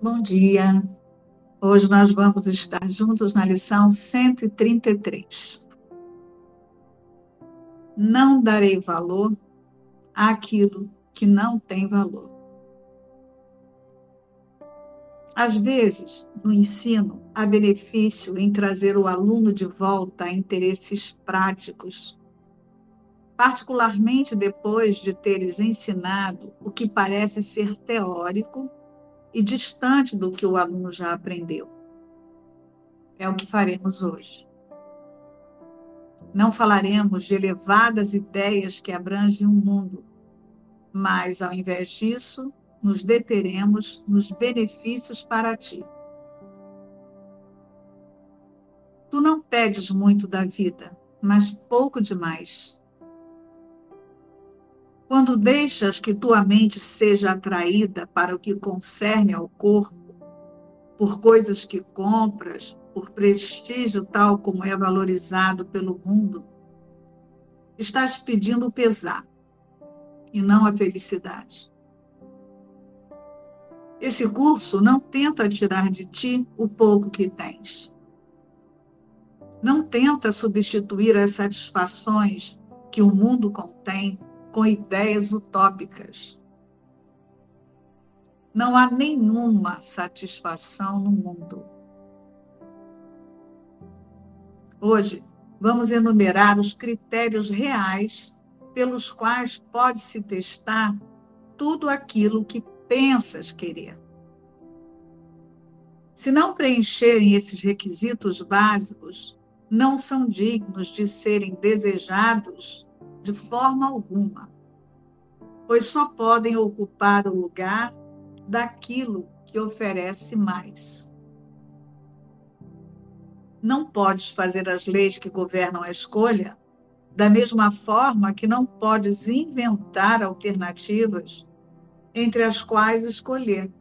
Bom dia. Hoje nós vamos estar juntos na lição 133. Não darei valor àquilo que não tem valor. Às vezes, no ensino, há benefício em trazer o aluno de volta a interesses práticos, particularmente depois de teres ensinado o que parece ser teórico e distante do que o aluno já aprendeu. É o que faremos hoje. Não falaremos de elevadas ideias que abrangem o mundo, mas, ao invés disso, nos deteremos nos benefícios para ti. Tu não pedes muito da vida, mas pouco demais. Quando deixas que tua mente seja atraída para o que concerne ao corpo, por coisas que compras, por prestígio tal como é valorizado pelo mundo, estás pedindo o pesar e não a felicidade. Esse curso não tenta tirar de ti o pouco que tens. Não tenta substituir as satisfações que o mundo contém com ideias utópicas. Não há nenhuma satisfação no mundo. Hoje, vamos enumerar os critérios reais pelos quais pode-se testar tudo aquilo que pensas querer. Se não preencherem esses requisitos básicos, não são dignos de serem desejados de forma alguma, pois só podem ocupar o lugar daquilo que oferece mais. Não podes fazer as leis que governam a escolha, da mesma forma que não podes inventar alternativas entre as quais escolher.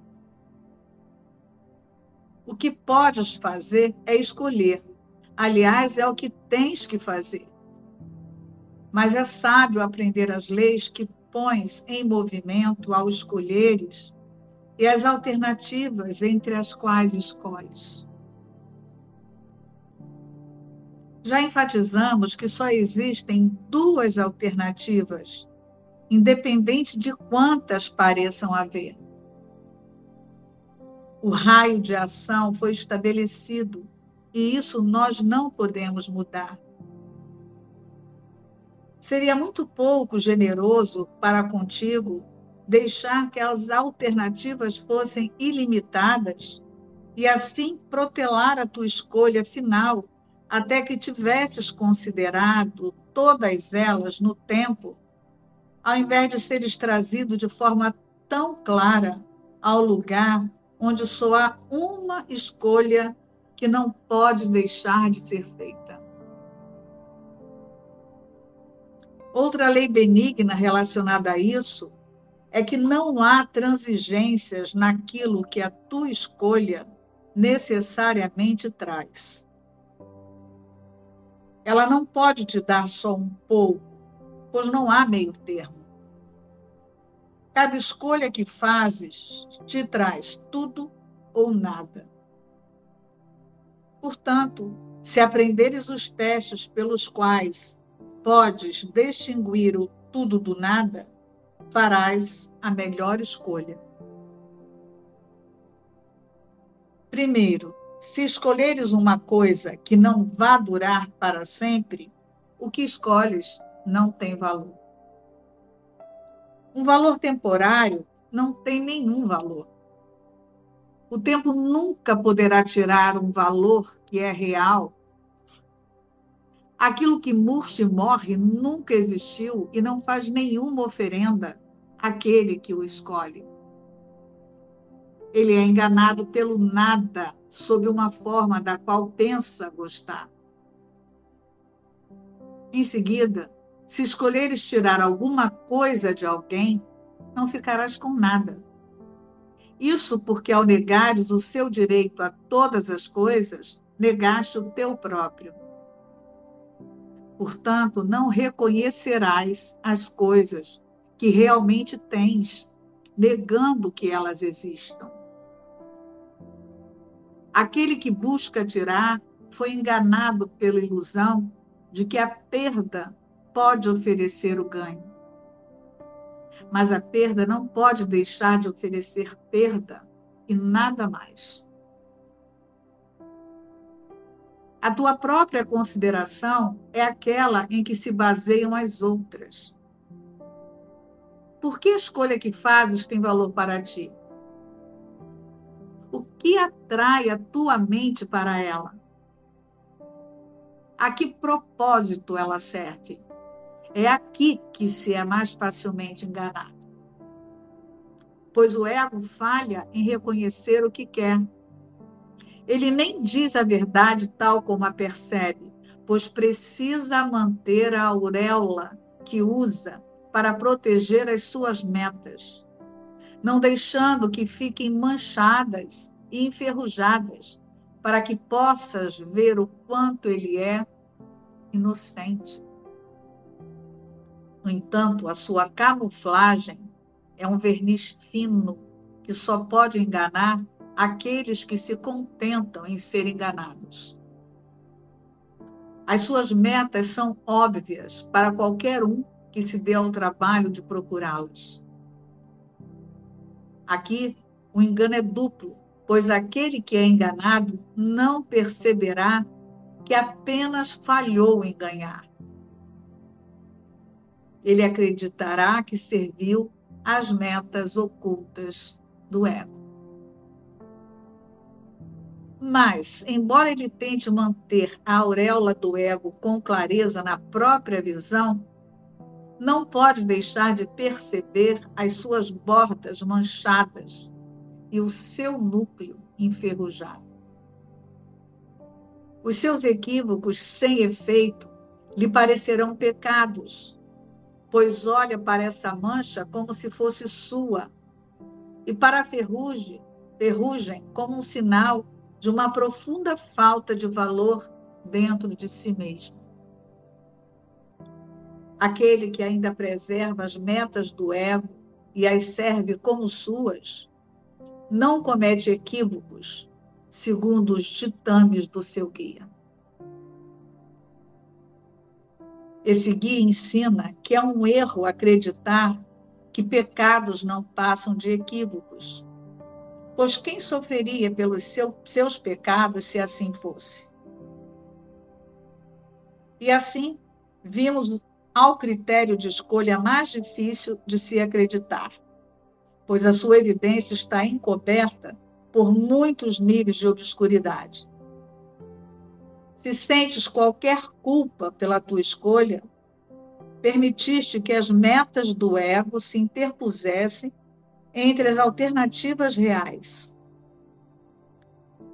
O que podes fazer é escolher. Aliás, é o que tens que fazer mas é sábio aprender as leis que pões em movimento ao escolheres e as alternativas entre as quais escolhes. Já enfatizamos que só existem duas alternativas, independente de quantas pareçam haver. O raio de ação foi estabelecido e isso nós não podemos mudar. Seria muito pouco generoso para contigo deixar que as alternativas fossem ilimitadas e assim protelar a tua escolha final até que tivesses considerado todas elas no tempo, ao invés de seres trazido de forma tão clara ao lugar onde só há uma escolha que não pode deixar de ser feita. Outra lei benigna relacionada a isso é que não há transigências naquilo que a tua escolha necessariamente traz. Ela não pode te dar só um pouco, pois não há meio termo. Cada escolha que fazes te traz tudo ou nada. Portanto, se aprenderes os testes pelos quais podes distinguir o tudo do nada, farás a melhor escolha. Primeiro, se escolheres uma coisa que não vá durar para sempre, o que escolhes não tem valor. Um valor temporário não tem nenhum valor. O tempo nunca poderá tirar um valor que é real Aquilo que murcha e morre nunca existiu e não faz nenhuma oferenda àquele que o escolhe. Ele é enganado pelo nada, sob uma forma da qual pensa gostar. Em seguida, se escolheres tirar alguma coisa de alguém, não ficarás com nada. Isso porque, ao negares o seu direito a todas as coisas, negaste o teu próprio. Portanto, não reconhecerás as coisas que realmente tens, negando que elas existam. Aquele que busca tirar foi enganado pela ilusão de que a perda pode oferecer o ganho. Mas a perda não pode deixar de oferecer perda e nada mais. A tua própria consideração é aquela em que se baseiam as outras. Por que a escolha que fazes tem valor para ti? O que atrai a tua mente para ela? A que propósito ela serve? É aqui que se é mais facilmente enganado. Pois o ego falha em reconhecer o que quer. Ele nem diz a verdade tal como a percebe, pois precisa manter a auréola que usa para proteger as suas metas, não deixando que fiquem manchadas e enferrujadas para que possas ver o quanto ele é inocente. No entanto, a sua camuflagem é um verniz fino que só pode enganar aqueles que se contentam em ser enganados. As suas metas são óbvias para qualquer um que se dê ao trabalho de procurá-las. Aqui, o engano é duplo pois aquele que é enganado não perceberá que apenas falhou em ganhar. Ele acreditará que serviu às metas ocultas do ego. Mas, embora ele tente manter a auréola do ego com clareza na própria visão, não pode deixar de perceber as suas bordas manchadas e o seu núcleo enferrujado. Os seus equívocos sem efeito lhe parecerão pecados, pois olha para essa mancha como se fosse sua, e para a ferrugem, ferrugem como um sinal de uma profunda falta de valor dentro de si mesmo. Aquele que ainda preserva as metas do ego e as serve como suas, não comete equívocos, segundo os ditames do seu guia. Esse guia ensina que é um erro acreditar que pecados não passam de equívocos, pois quem sofreria pelos seu, seus pecados se assim fosse? E assim, vimos ao critério de escolha mais difícil de se acreditar pois a sua evidência está encoberta por muitos níveis de obscuridade. Se sentes qualquer culpa pela tua escolha, permitiste que as metas do ego se interpusessem entre as alternativas reais.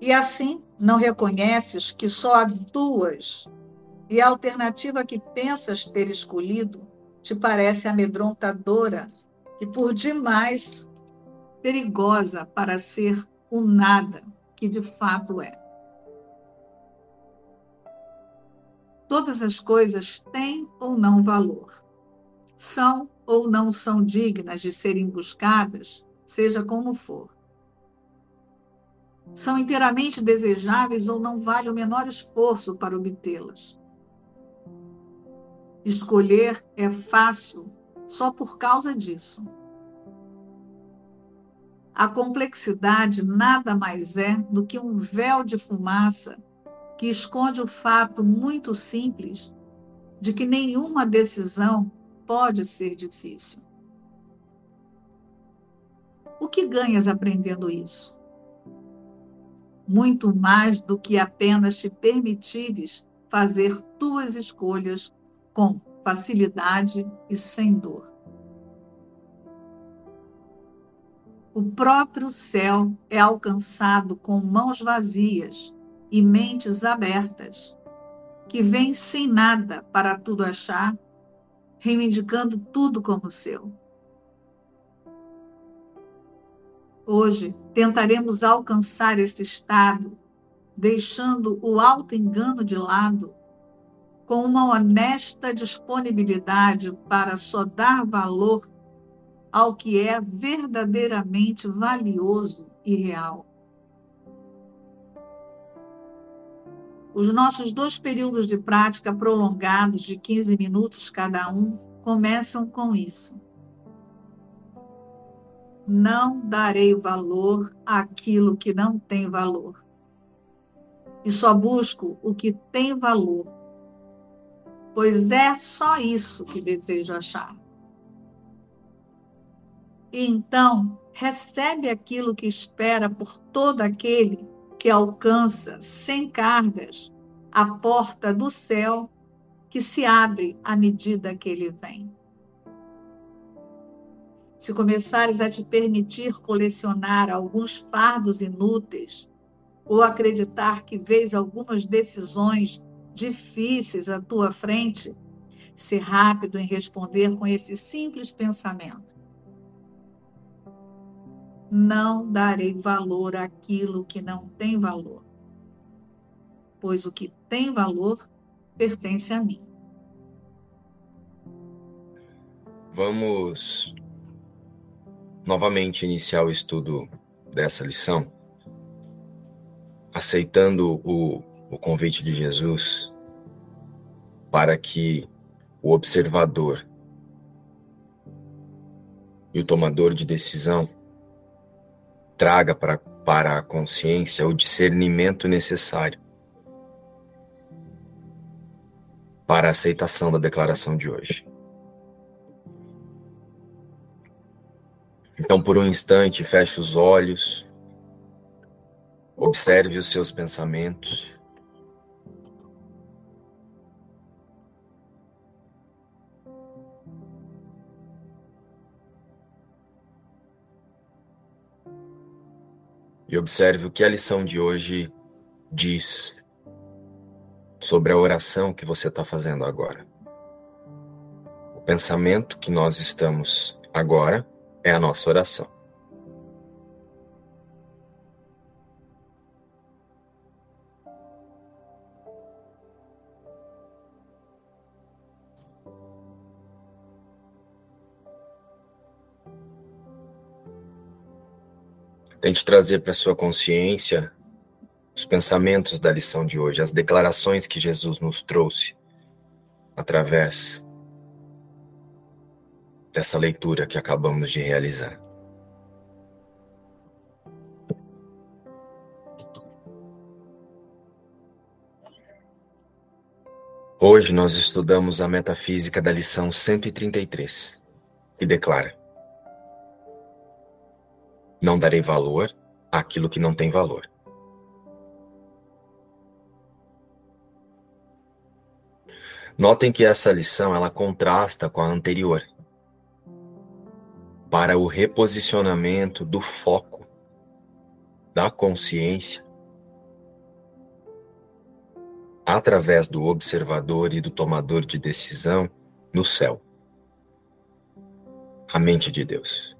E assim não reconheces que só há duas e a alternativa que pensas ter escolhido te parece amedrontadora e por demais perigosa para ser o nada que de fato é. Todas as coisas têm ou não valor. São ou não são dignas de serem buscadas, seja como for. São inteiramente desejáveis ou não vale o menor esforço para obtê-las. Escolher é fácil só por causa disso. A complexidade nada mais é do que um véu de fumaça que esconde o fato muito simples de que nenhuma decisão pode ser difícil. O que ganhas aprendendo isso? Muito mais do que apenas te permitires fazer tuas escolhas com facilidade e sem dor. O próprio céu é alcançado com mãos vazias e mentes abertas, que vêm sem nada para tudo achar, reivindicando tudo como seu. Hoje tentaremos alcançar esse estado, deixando o alto engano de lado com uma honesta disponibilidade para só dar valor ao que é verdadeiramente valioso e real. Os nossos dois períodos de prática prolongados de 15 minutos cada um começam com isso. Não darei valor àquilo que não tem valor. E só busco o que tem valor, pois é só isso que desejo achar. Então, recebe aquilo que espera por todo aquele que alcança sem cargas a porta do céu que se abre à medida que ele vem. Se começares a te permitir colecionar alguns fardos inúteis, ou acreditar que vês algumas decisões difíceis à tua frente, ser rápido em responder com esse simples pensamento não darei valor àquilo que não tem valor, pois o que tem valor pertence a mim. Vamos novamente iniciar o estudo dessa lição, aceitando o, o convite de Jesus para que o observador e o tomador de decisão traga para, para a consciência o discernimento necessário para a aceitação da declaração de hoje. Então, por um instante, feche os olhos, observe os seus pensamentos. E observe o que a lição de hoje diz sobre a oração que você está fazendo agora. O pensamento que nós estamos agora é a nossa oração. Tente trazer para sua consciência os pensamentos da lição de hoje, as declarações que Jesus nos trouxe através dessa leitura que acabamos de realizar. Hoje nós estudamos a metafísica da lição 133, que declara: não darei valor àquilo que não tem valor. Notem que essa lição ela contrasta com a anterior. Para o reposicionamento do foco da consciência através do observador e do tomador de decisão no céu. A mente de Deus.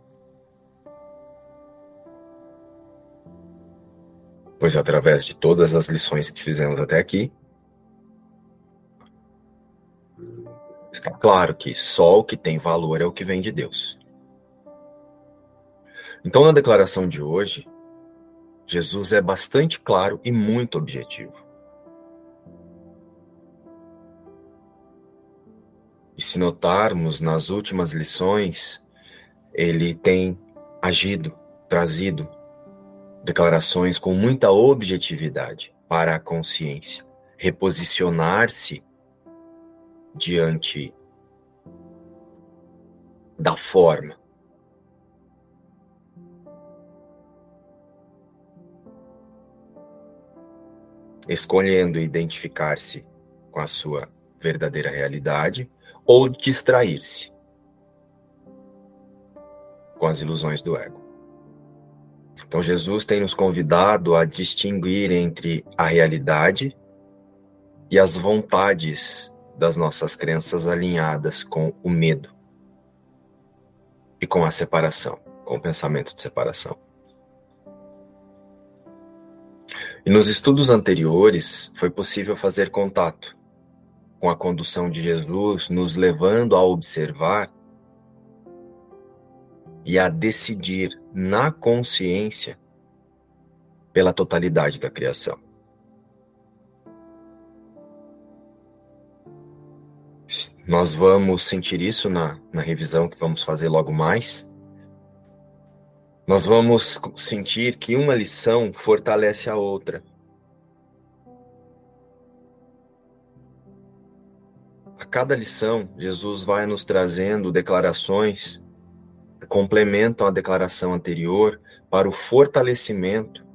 Pois através de todas as lições que fizemos até aqui, está claro que só o que tem valor é o que vem de Deus. Então, na declaração de hoje, Jesus é bastante claro e muito objetivo. E se notarmos nas últimas lições, ele tem agido, trazido declarações com muita objetividade para a consciência, reposicionar-se diante da forma. Escolhendo identificar-se com a sua verdadeira realidade ou distrair-se com as ilusões do ego. Então, Jesus tem nos convidado a distinguir entre a realidade e as vontades das nossas crenças alinhadas com o medo e com a separação, com o pensamento de separação. E nos estudos anteriores foi possível fazer contato com a condução de Jesus, nos levando a observar e a decidir na consciência pela totalidade da criação. Nós vamos sentir isso na, na revisão que vamos fazer logo mais. Nós vamos sentir que uma lição fortalece a outra. A cada lição, Jesus vai nos trazendo declarações complementam a declaração anterior para o fortalecimento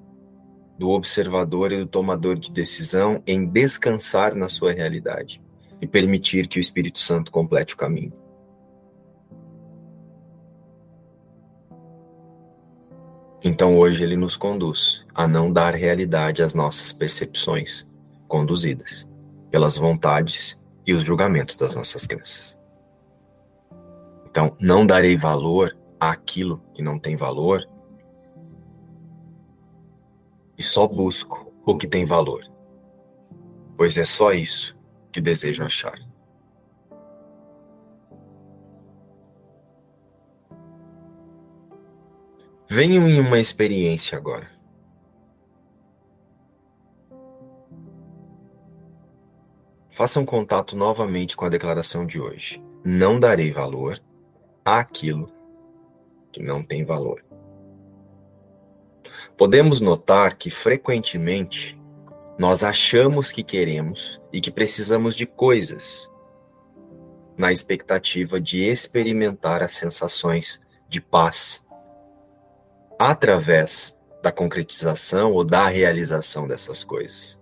do observador e do tomador de decisão em descansar na sua realidade e permitir que o Espírito Santo complete o caminho. Então hoje ele nos conduz a não dar realidade às nossas percepções, conduzidas pelas vontades e os julgamentos das nossas crenças. Então, não darei valor àquilo que não tem valor e só busco o que tem valor, pois é só isso que desejo achar. Venham em uma experiência agora. Façam contato novamente com a declaração de hoje. Não darei valor àquilo que não tem valor. Podemos notar que frequentemente nós achamos que queremos e que precisamos de coisas na expectativa de experimentar as sensações de paz através da concretização ou da realização dessas coisas.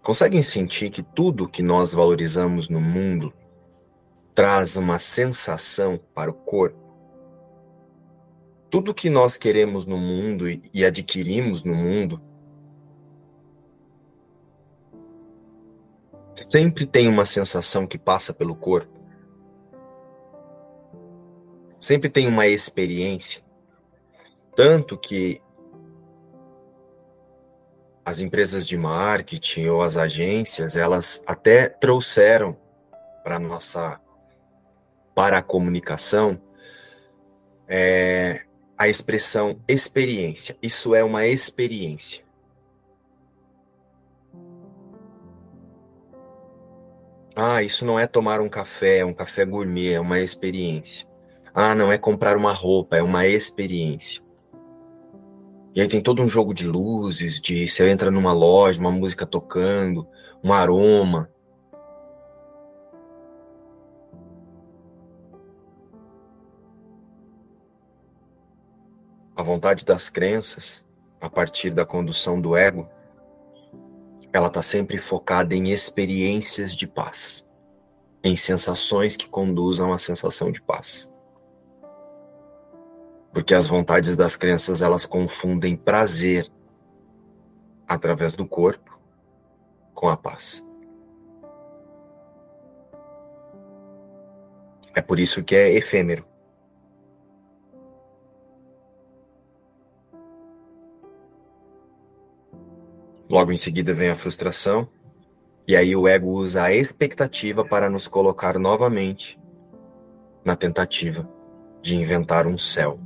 Conseguem sentir que tudo que nós valorizamos no mundo traz uma sensação para o corpo? Tudo que nós queremos no mundo e adquirimos no mundo sempre tem uma sensação que passa pelo corpo. Sempre tem uma experiência. Tanto que as empresas de marketing ou as agências, elas até trouxeram para nossa para a comunicação é, a expressão experiência. Isso é uma experiência. Ah, isso não é tomar um café, é um café gourmet, é uma experiência. Ah, não é comprar uma roupa, é uma experiência. E aí tem todo um jogo de luzes, de você entra numa loja, uma música tocando, um aroma. A vontade das crenças, a partir da condução do ego, ela está sempre focada em experiências de paz, em sensações que conduzam à sensação de paz. Porque as vontades das crenças elas confundem prazer através do corpo com a paz. É por isso que é efêmero. Logo em seguida vem a frustração, e aí o ego usa a expectativa para nos colocar novamente na tentativa de inventar um céu,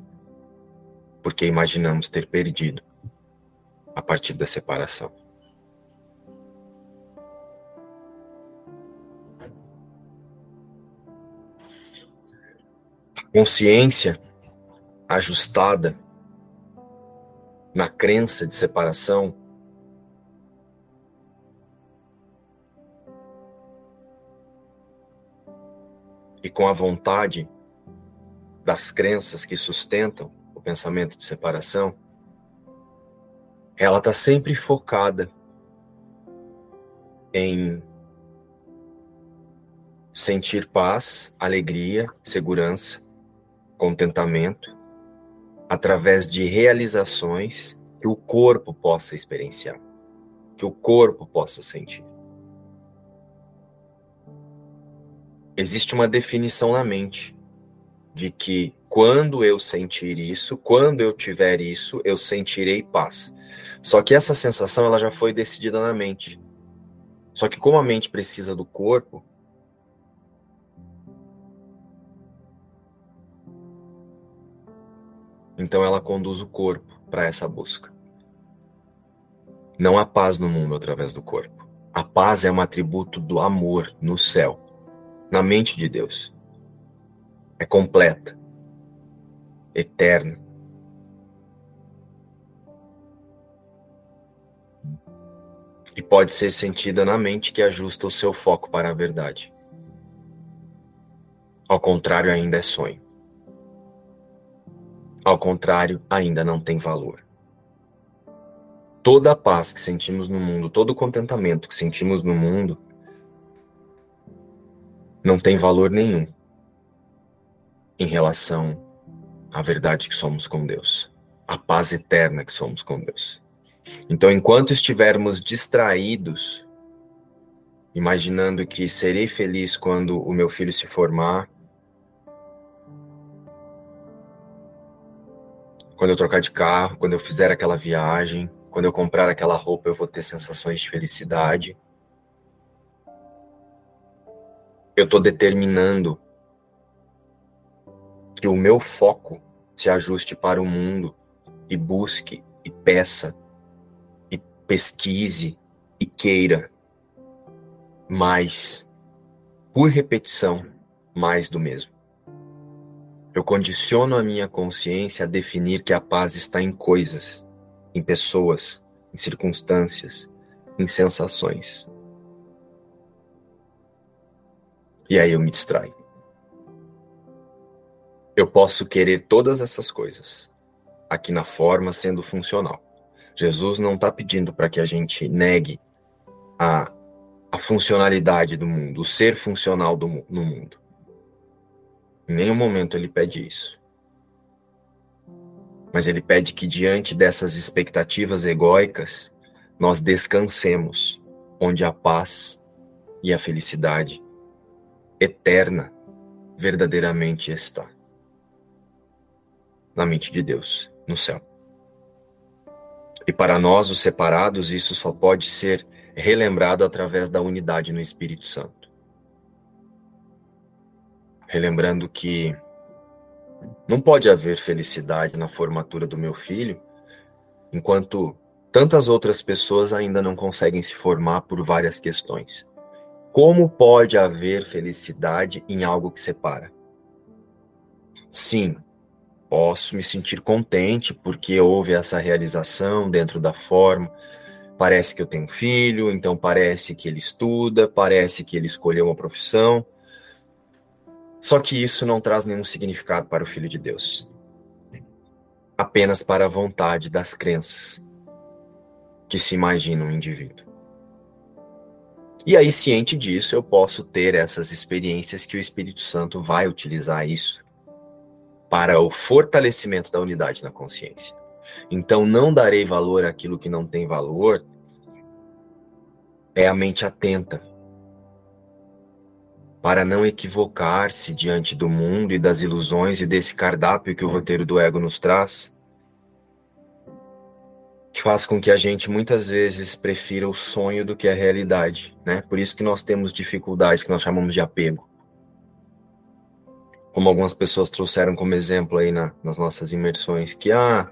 porque imaginamos ter perdido a partir da separação. Consciência ajustada na crença de separação e com a vontade das crenças que sustentam o pensamento de separação, ela está sempre focada em sentir paz, alegria, segurança, contentamento, através de realizações que o corpo possa experienciar, que o corpo possa sentir. Existe uma definição na mente de que quando eu sentir isso, quando eu tiver isso, eu sentirei paz. Só que essa sensação ela já foi decidida na mente. Só que como a mente precisa do corpo, então ela conduz o corpo para essa busca. Não há paz no mundo através do corpo. A paz é um atributo do amor no céu, na mente de Deus. É completa, eterna. E pode ser sentida na mente que ajusta o seu foco para a verdade. Ao contrário, ainda é sonho. Ao contrário, ainda não tem valor toda a paz que sentimos no mundo, todo o contentamento que sentimos no mundo, não tem valor nenhum em relação à verdade que somos com Deus, à paz eterna que somos com Deus. Então, enquanto estivermos distraídos, imaginando que serei feliz quando o meu filho se formar, quando eu trocar de carro, quando eu fizer aquela viagem, quando eu comprar aquela roupa, eu vou ter sensações de felicidade. Eu estou determinando que o meu foco se ajuste para o mundo e busque e peça e pesquise e queira mais, por repetição, mais do mesmo. Eu condiciono a minha consciência a definir que a paz está em coisas em pessoas, em circunstâncias, em sensações. E aí eu me distraio. Eu posso querer todas essas coisas, aqui na forma sendo funcional. Jesus não está pedindo para que a gente negue a, a funcionalidade do mundo, o ser funcional do, no mundo. Em nenhum momento ele pede isso mas ele pede que diante dessas expectativas egóicas, nós descansemos onde a paz e a felicidade eterna verdadeiramente está. Na mente de Deus, no céu. E para nós, os separados, isso só pode ser relembrado através da unidade no Espírito Santo. Relembrando que não pode haver felicidade na formatura do meu filho enquanto tantas outras pessoas ainda não conseguem se formar por várias questões. Como pode haver felicidade em algo que separa? Sim, posso me sentir contente porque houve essa realização dentro da forma. Parece que eu tenho um filho, então parece que ele estuda, parece que ele escolheu uma profissão. Só que isso não traz nenhum significado para o Filho de Deus. Apenas para a vontade das crenças que se imagina um indivíduo. E aí, ciente disso, eu posso ter essas experiências que o Espírito Santo vai utilizar isso para o fortalecimento da unidade na consciência. Então, não darei valor àquilo que não tem valor, é a mente atenta para não equivocar-se diante do mundo e das ilusões e desse cardápio que o roteiro do ego nos traz, faz com que a gente muitas vezes prefira o sonho do que a realidade, né? Por isso que nós temos dificuldades que nós chamamos de apego. Como algumas pessoas trouxeram como exemplo aí na, nas nossas imersões, que ah,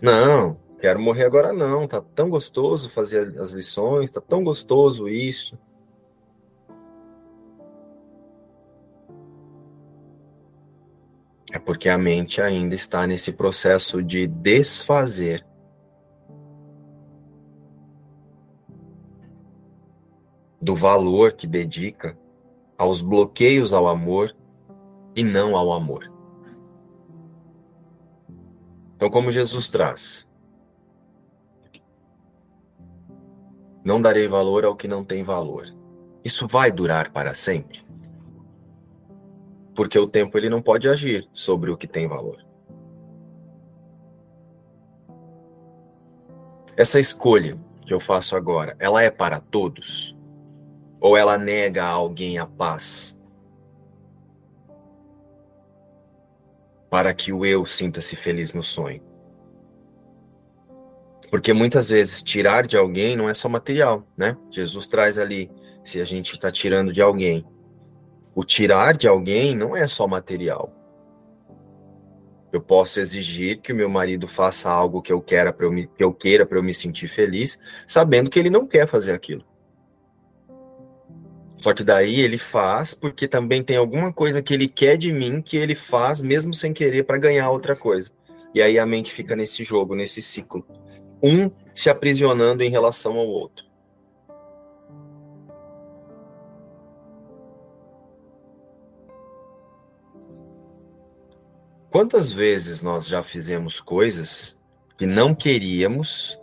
não, quero morrer agora não, tá tão gostoso fazer as lições, tá tão gostoso isso. É porque a mente ainda está nesse processo de desfazer. Do valor que dedica aos bloqueios ao amor e não ao amor. Então, como Jesus traz, não darei valor ao que não tem valor. Isso vai durar para sempre? porque o tempo ele não pode agir sobre o que tem valor. Essa escolha que eu faço agora, ela é para todos? Ou ela nega a alguém a paz? Para que o eu sinta-se feliz no sonho. Porque muitas vezes tirar de alguém não é só material, né? Jesus traz ali, se a gente está tirando de alguém, o tirar de alguém não é só material. Eu posso exigir que o meu marido faça algo que eu queira para eu que eu queira para eu me sentir feliz, sabendo que ele não quer fazer aquilo. Só que daí ele faz porque também tem alguma coisa que ele quer de mim que ele faz mesmo sem querer para ganhar outra coisa. E aí a mente fica nesse jogo, nesse ciclo. Um se aprisionando em relação ao outro. Quantas vezes nós já fizemos coisas que não queríamos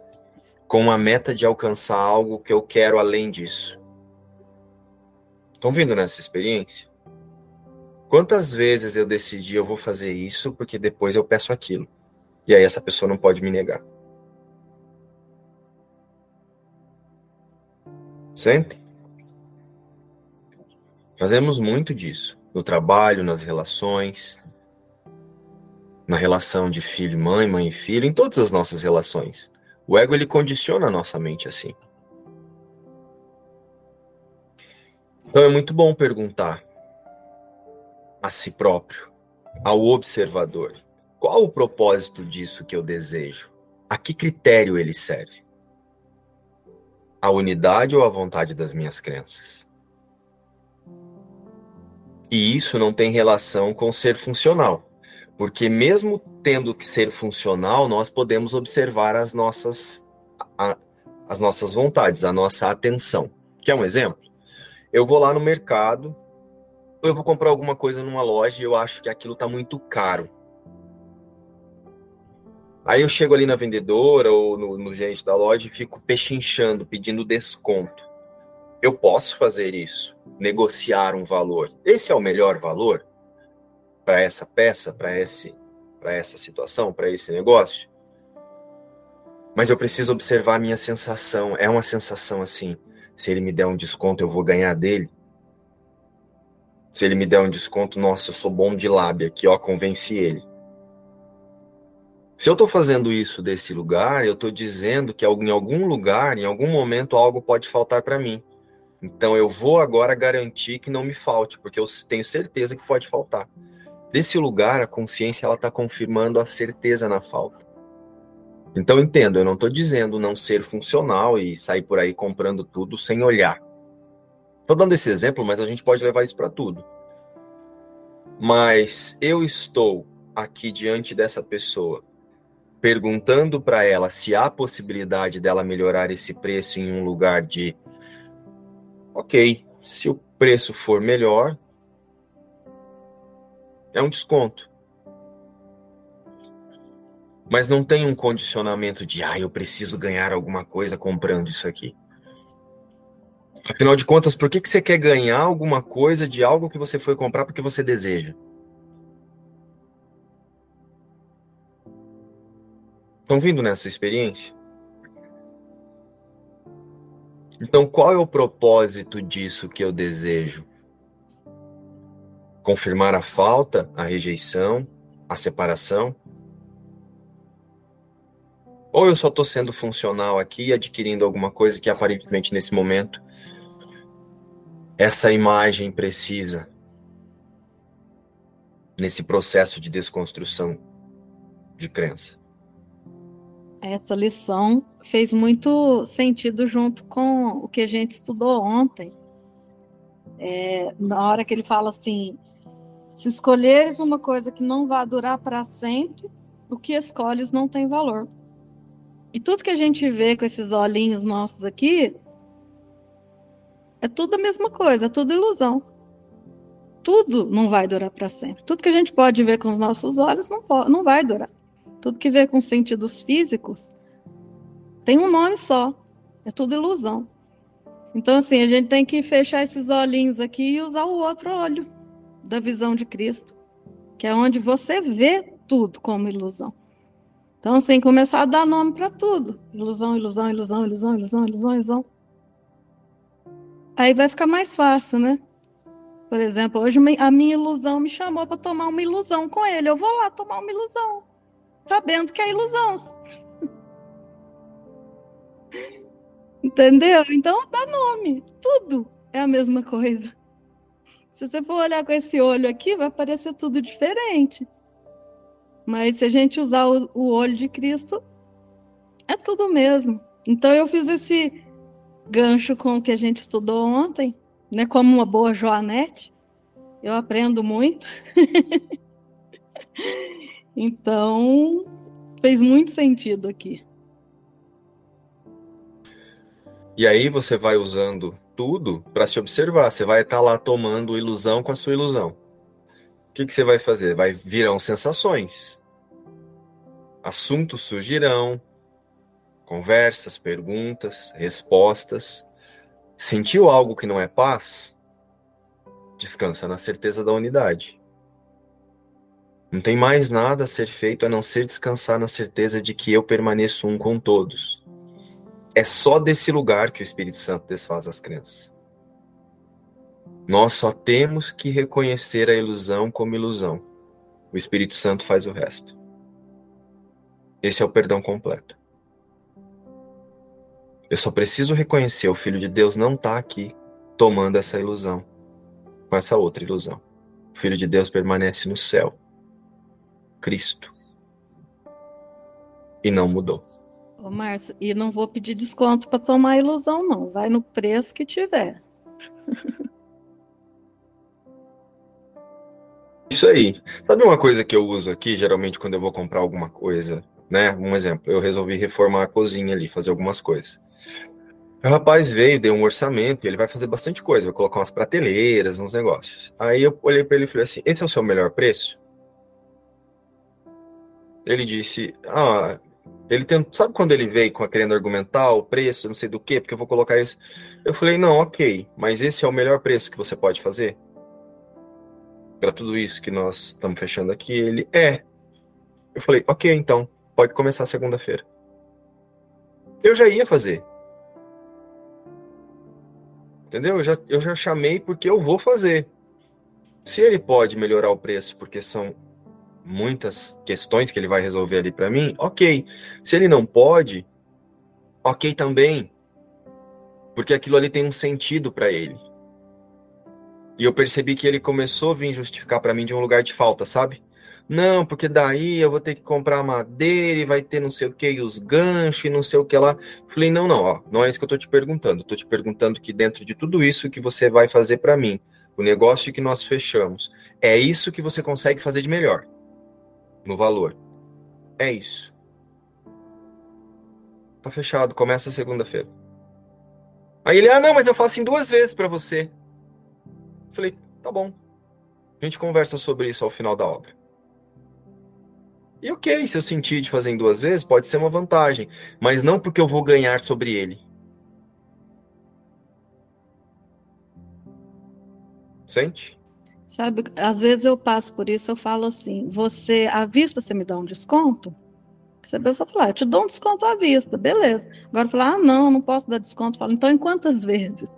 com a meta de alcançar algo que eu quero além disso? Estão vindo nessa experiência? Quantas vezes eu decidi eu vou fazer isso porque depois eu peço aquilo? E aí essa pessoa não pode me negar. Sentem? Fazemos muito disso no trabalho, nas relações, na relação de filho e mãe, mãe e filho, em todas as nossas relações. O ego ele condiciona a nossa mente assim. Então é muito bom perguntar a si próprio, ao observador, qual o propósito disso que eu desejo? A que critério ele serve? A unidade ou a vontade das minhas crenças? E isso não tem relação com ser funcional. Porque mesmo tendo que ser funcional, nós podemos observar as nossas, a, as nossas vontades, a nossa atenção. Quer um exemplo? Eu vou lá no mercado, eu vou comprar alguma coisa numa loja e eu acho que aquilo está muito caro. Aí eu chego ali na vendedora ou no, no gente da loja e fico pechinchando, pedindo desconto. Eu posso fazer isso, negociar um valor. Esse é o melhor valor? para essa peça, para esse para essa situação, para esse negócio. Mas eu preciso observar a minha sensação. É uma sensação assim, se ele me der um desconto, eu vou ganhar dele. Se ele me der um desconto, nossa, eu sou bom de lábia aqui, ó, convenci ele. Se eu estou fazendo isso desse lugar, eu estou dizendo que em algum lugar, em algum momento, algo pode faltar para mim. Então eu vou agora garantir que não me falte, porque eu tenho certeza que pode faltar. Desse lugar, a consciência ela está confirmando a certeza na falta. Então entendo, eu não estou dizendo não ser funcional e sair por aí comprando tudo sem olhar. Estou dando esse exemplo, mas a gente pode levar isso para tudo. Mas eu estou aqui diante dessa pessoa, perguntando para ela se há possibilidade dela melhorar esse preço em um lugar de, ok, se o preço for melhor, é um desconto. Mas não tem um condicionamento de, ah, eu preciso ganhar alguma coisa comprando isso aqui. Afinal de contas, por que, que você quer ganhar alguma coisa de algo que você foi comprar porque você deseja? Estão vindo nessa experiência? Então, qual é o propósito disso que eu desejo? confirmar a falta, a rejeição, a separação? Ou eu só estou sendo funcional aqui, adquirindo alguma coisa que aparentemente nesse momento essa imagem precisa nesse processo de desconstrução de crença? Essa lição fez muito sentido junto com o que a gente estudou ontem. É, na hora que ele fala assim, se escolheres uma coisa que não vai durar para sempre, o que escolhes não tem valor. E tudo que a gente vê com esses olhinhos nossos aqui é tudo a mesma coisa, é tudo ilusão. Tudo não vai durar para sempre. Tudo que a gente pode ver com os nossos olhos não, pode, não vai durar. Tudo que vê com sentidos físicos tem um nome só. É tudo ilusão. Então, assim, a gente tem que fechar esses olhinhos aqui e usar o outro olho da visão de Cristo, que é onde você vê tudo como ilusão. Então, assim, começar a dar nome para tudo. Ilusão, ilusão, ilusão, ilusão, ilusão, ilusão, ilusão. Aí vai ficar mais fácil, né? Por exemplo, hoje a minha ilusão me chamou para tomar uma ilusão com ele. Eu vou lá tomar uma ilusão, sabendo que é ilusão. Entendeu? Então dá nome. Tudo é a mesma coisa. Se você for olhar com esse olho aqui, vai parecer tudo diferente. Mas se a gente usar o, o olho de Cristo, é tudo mesmo. Então eu fiz esse gancho com o que a gente estudou ontem, né? Como uma boa Joanete, eu aprendo muito. então, fez muito sentido aqui. E aí você vai usando tudo para se observar. Você vai estar tá lá tomando ilusão com a sua ilusão. O que, que você vai fazer? Vai virão sensações. Assuntos surgirão, conversas, perguntas, respostas. Sentiu algo que não é paz? Descansa na certeza da unidade. Não tem mais nada a ser feito a não ser descansar na certeza de que eu permaneço um com todos. É só desse lugar que o Espírito Santo desfaz as crenças. Nós só temos que reconhecer a ilusão como ilusão. O Espírito Santo faz o resto. Esse é o perdão completo. Eu só preciso reconhecer o Filho de Deus não está aqui tomando essa ilusão, com essa outra ilusão. O Filho de Deus permanece no céu. Cristo. E não mudou. Ô, Márcio, e não vou pedir desconto para tomar ilusão, não. Vai no preço que tiver. Isso aí. Sabe uma coisa que eu uso aqui, geralmente, quando eu vou comprar alguma coisa, né? Um exemplo, eu resolvi reformar a cozinha ali, fazer algumas coisas. O rapaz veio, deu um orçamento, ele vai fazer bastante coisa, vai colocar umas prateleiras, uns negócios. Aí eu olhei para ele e falei assim: esse é o seu melhor preço? Ele disse: Ah, ele tem, sabe quando ele veio com querendo argumentar o preço, não sei do que, porque eu vou colocar isso. Eu falei: Não, ok, mas esse é o melhor preço que você pode fazer? para tudo isso que nós estamos fechando aqui? Ele é. Eu falei, ok, então, pode começar segunda-feira. Eu já ia fazer. Entendeu? Eu já, eu já chamei porque eu vou fazer. Se ele pode melhorar o preço porque são muitas questões que ele vai resolver ali para mim, ok. Se ele não pode, ok também. Porque aquilo ali tem um sentido para ele. E eu percebi que ele começou a vir justificar para mim de um lugar de falta, sabe? Não, porque daí eu vou ter que comprar madeira e vai ter não sei o que, e os ganchos e não sei o que lá. Falei, não, não, ó, não é isso que eu tô te perguntando. tô te perguntando que dentro de tudo isso que você vai fazer para mim, o negócio que nós fechamos, é isso que você consegue fazer de melhor no valor. É isso. Tá fechado, começa segunda-feira. Aí ele, ah, não, mas eu faço em duas vezes para você. Falei, tá bom. A gente conversa sobre isso ao final da obra. E ok, se eu sentir de fazer duas vezes, pode ser uma vantagem. Mas não porque eu vou ganhar sobre ele. Sente? Sabe, às vezes eu passo por isso, eu falo assim, você, à vista você me dá um desconto? Você pessoa fala, ah, eu te dou um desconto à vista, beleza. Agora falar, ah, não, não posso dar desconto. Falo, então em quantas vezes?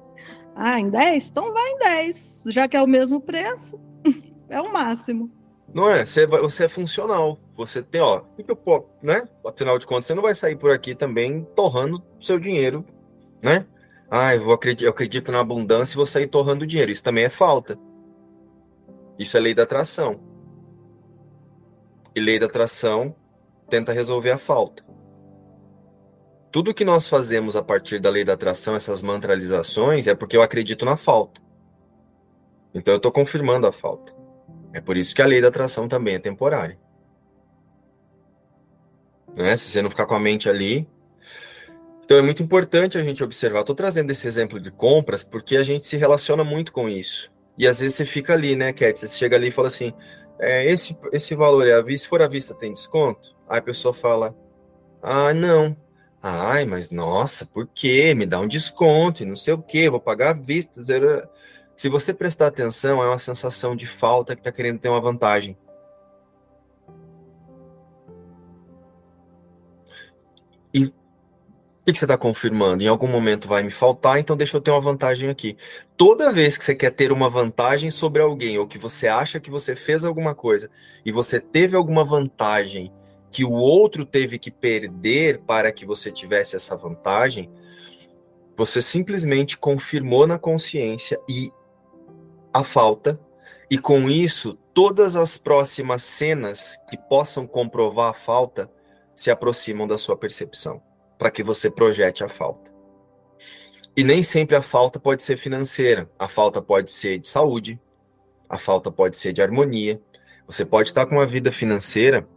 Ah, em 10? Então vai em 10. Já que é o mesmo preço, é o máximo. Não é? Você, você é funcional. Você tem, ó, que eu, né? Afinal de contas, você não vai sair por aqui também torrando seu dinheiro, né? Ah, eu, acredito, eu acredito na abundância e vou sair torrando dinheiro. Isso também é falta. Isso é lei da atração. E lei da atração tenta resolver a falta. Tudo que nós fazemos a partir da lei da atração, essas mantralizações, é porque eu acredito na falta. Então eu estou confirmando a falta. É por isso que a lei da atração também é temporária. Né? Se você não ficar com a mente ali. Então é muito importante a gente observar. Estou trazendo esse exemplo de compras porque a gente se relaciona muito com isso. E às vezes você fica ali, né, Cat? Você chega ali e fala assim: é, esse, esse valor é à vista, se for à vista, tem desconto? Aí a pessoa fala: Ah, não. Ai, mas nossa, por quê? Me dá um desconto e não sei o quê, vou pagar à vista. Se você prestar atenção, é uma sensação de falta que está querendo ter uma vantagem. E o que você está confirmando? Em algum momento vai me faltar, então deixa eu ter uma vantagem aqui. Toda vez que você quer ter uma vantagem sobre alguém, ou que você acha que você fez alguma coisa e você teve alguma vantagem que o outro teve que perder para que você tivesse essa vantagem, você simplesmente confirmou na consciência e a falta, e com isso, todas as próximas cenas que possam comprovar a falta se aproximam da sua percepção, para que você projete a falta. E nem sempre a falta pode ser financeira. A falta pode ser de saúde, a falta pode ser de harmonia. Você pode estar com uma vida financeira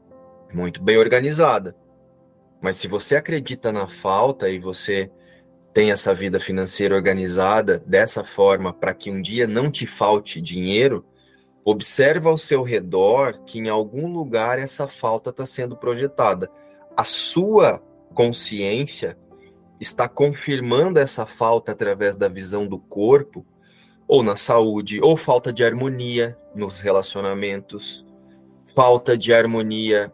muito bem organizada. Mas se você acredita na falta e você tem essa vida financeira organizada dessa forma para que um dia não te falte dinheiro, observa ao seu redor que em algum lugar essa falta está sendo projetada. A sua consciência está confirmando essa falta através da visão do corpo, ou na saúde, ou falta de harmonia nos relacionamentos, falta de harmonia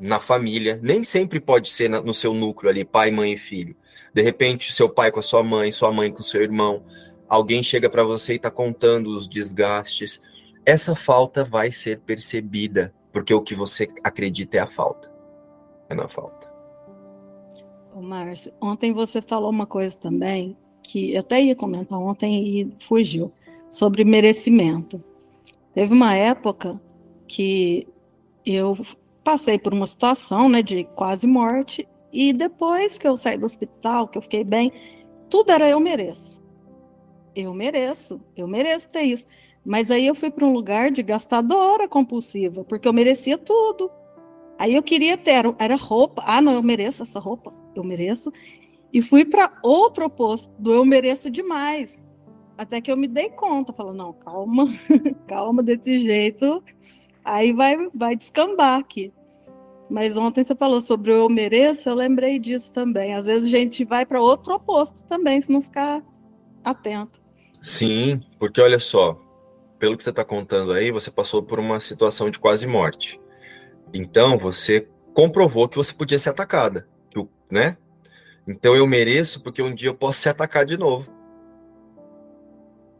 na família. Nem sempre pode ser no seu núcleo ali, pai, mãe e filho. De repente, seu pai com a sua mãe, sua mãe com seu irmão, alguém chega para você e está contando os desgastes. Essa falta vai ser percebida, porque o que você acredita é a falta. É na falta. Ô, Márcio, ontem você falou uma coisa também que eu até ia comentar ontem e fugiu sobre merecimento. Teve uma época que eu passei por uma situação, né, de quase morte e depois que eu saí do hospital, que eu fiquei bem, tudo era eu mereço. Eu mereço, eu mereço ter isso. Mas aí eu fui para um lugar de gastadora compulsiva, porque eu merecia tudo. Aí eu queria ter, era roupa. Ah, não, eu mereço essa roupa, eu mereço. E fui para outro oposto, do eu mereço demais. Até que eu me dei conta, falando, não, calma, calma desse jeito. Aí vai, vai descambar aqui. Mas ontem você falou sobre o eu mereço, eu lembrei disso também. Às vezes a gente vai para outro oposto também, se não ficar atento. Sim, porque olha só, pelo que você está contando aí, você passou por uma situação de quase morte. Então você comprovou que você podia ser atacada, né? Então eu mereço porque um dia eu posso ser atacado de novo.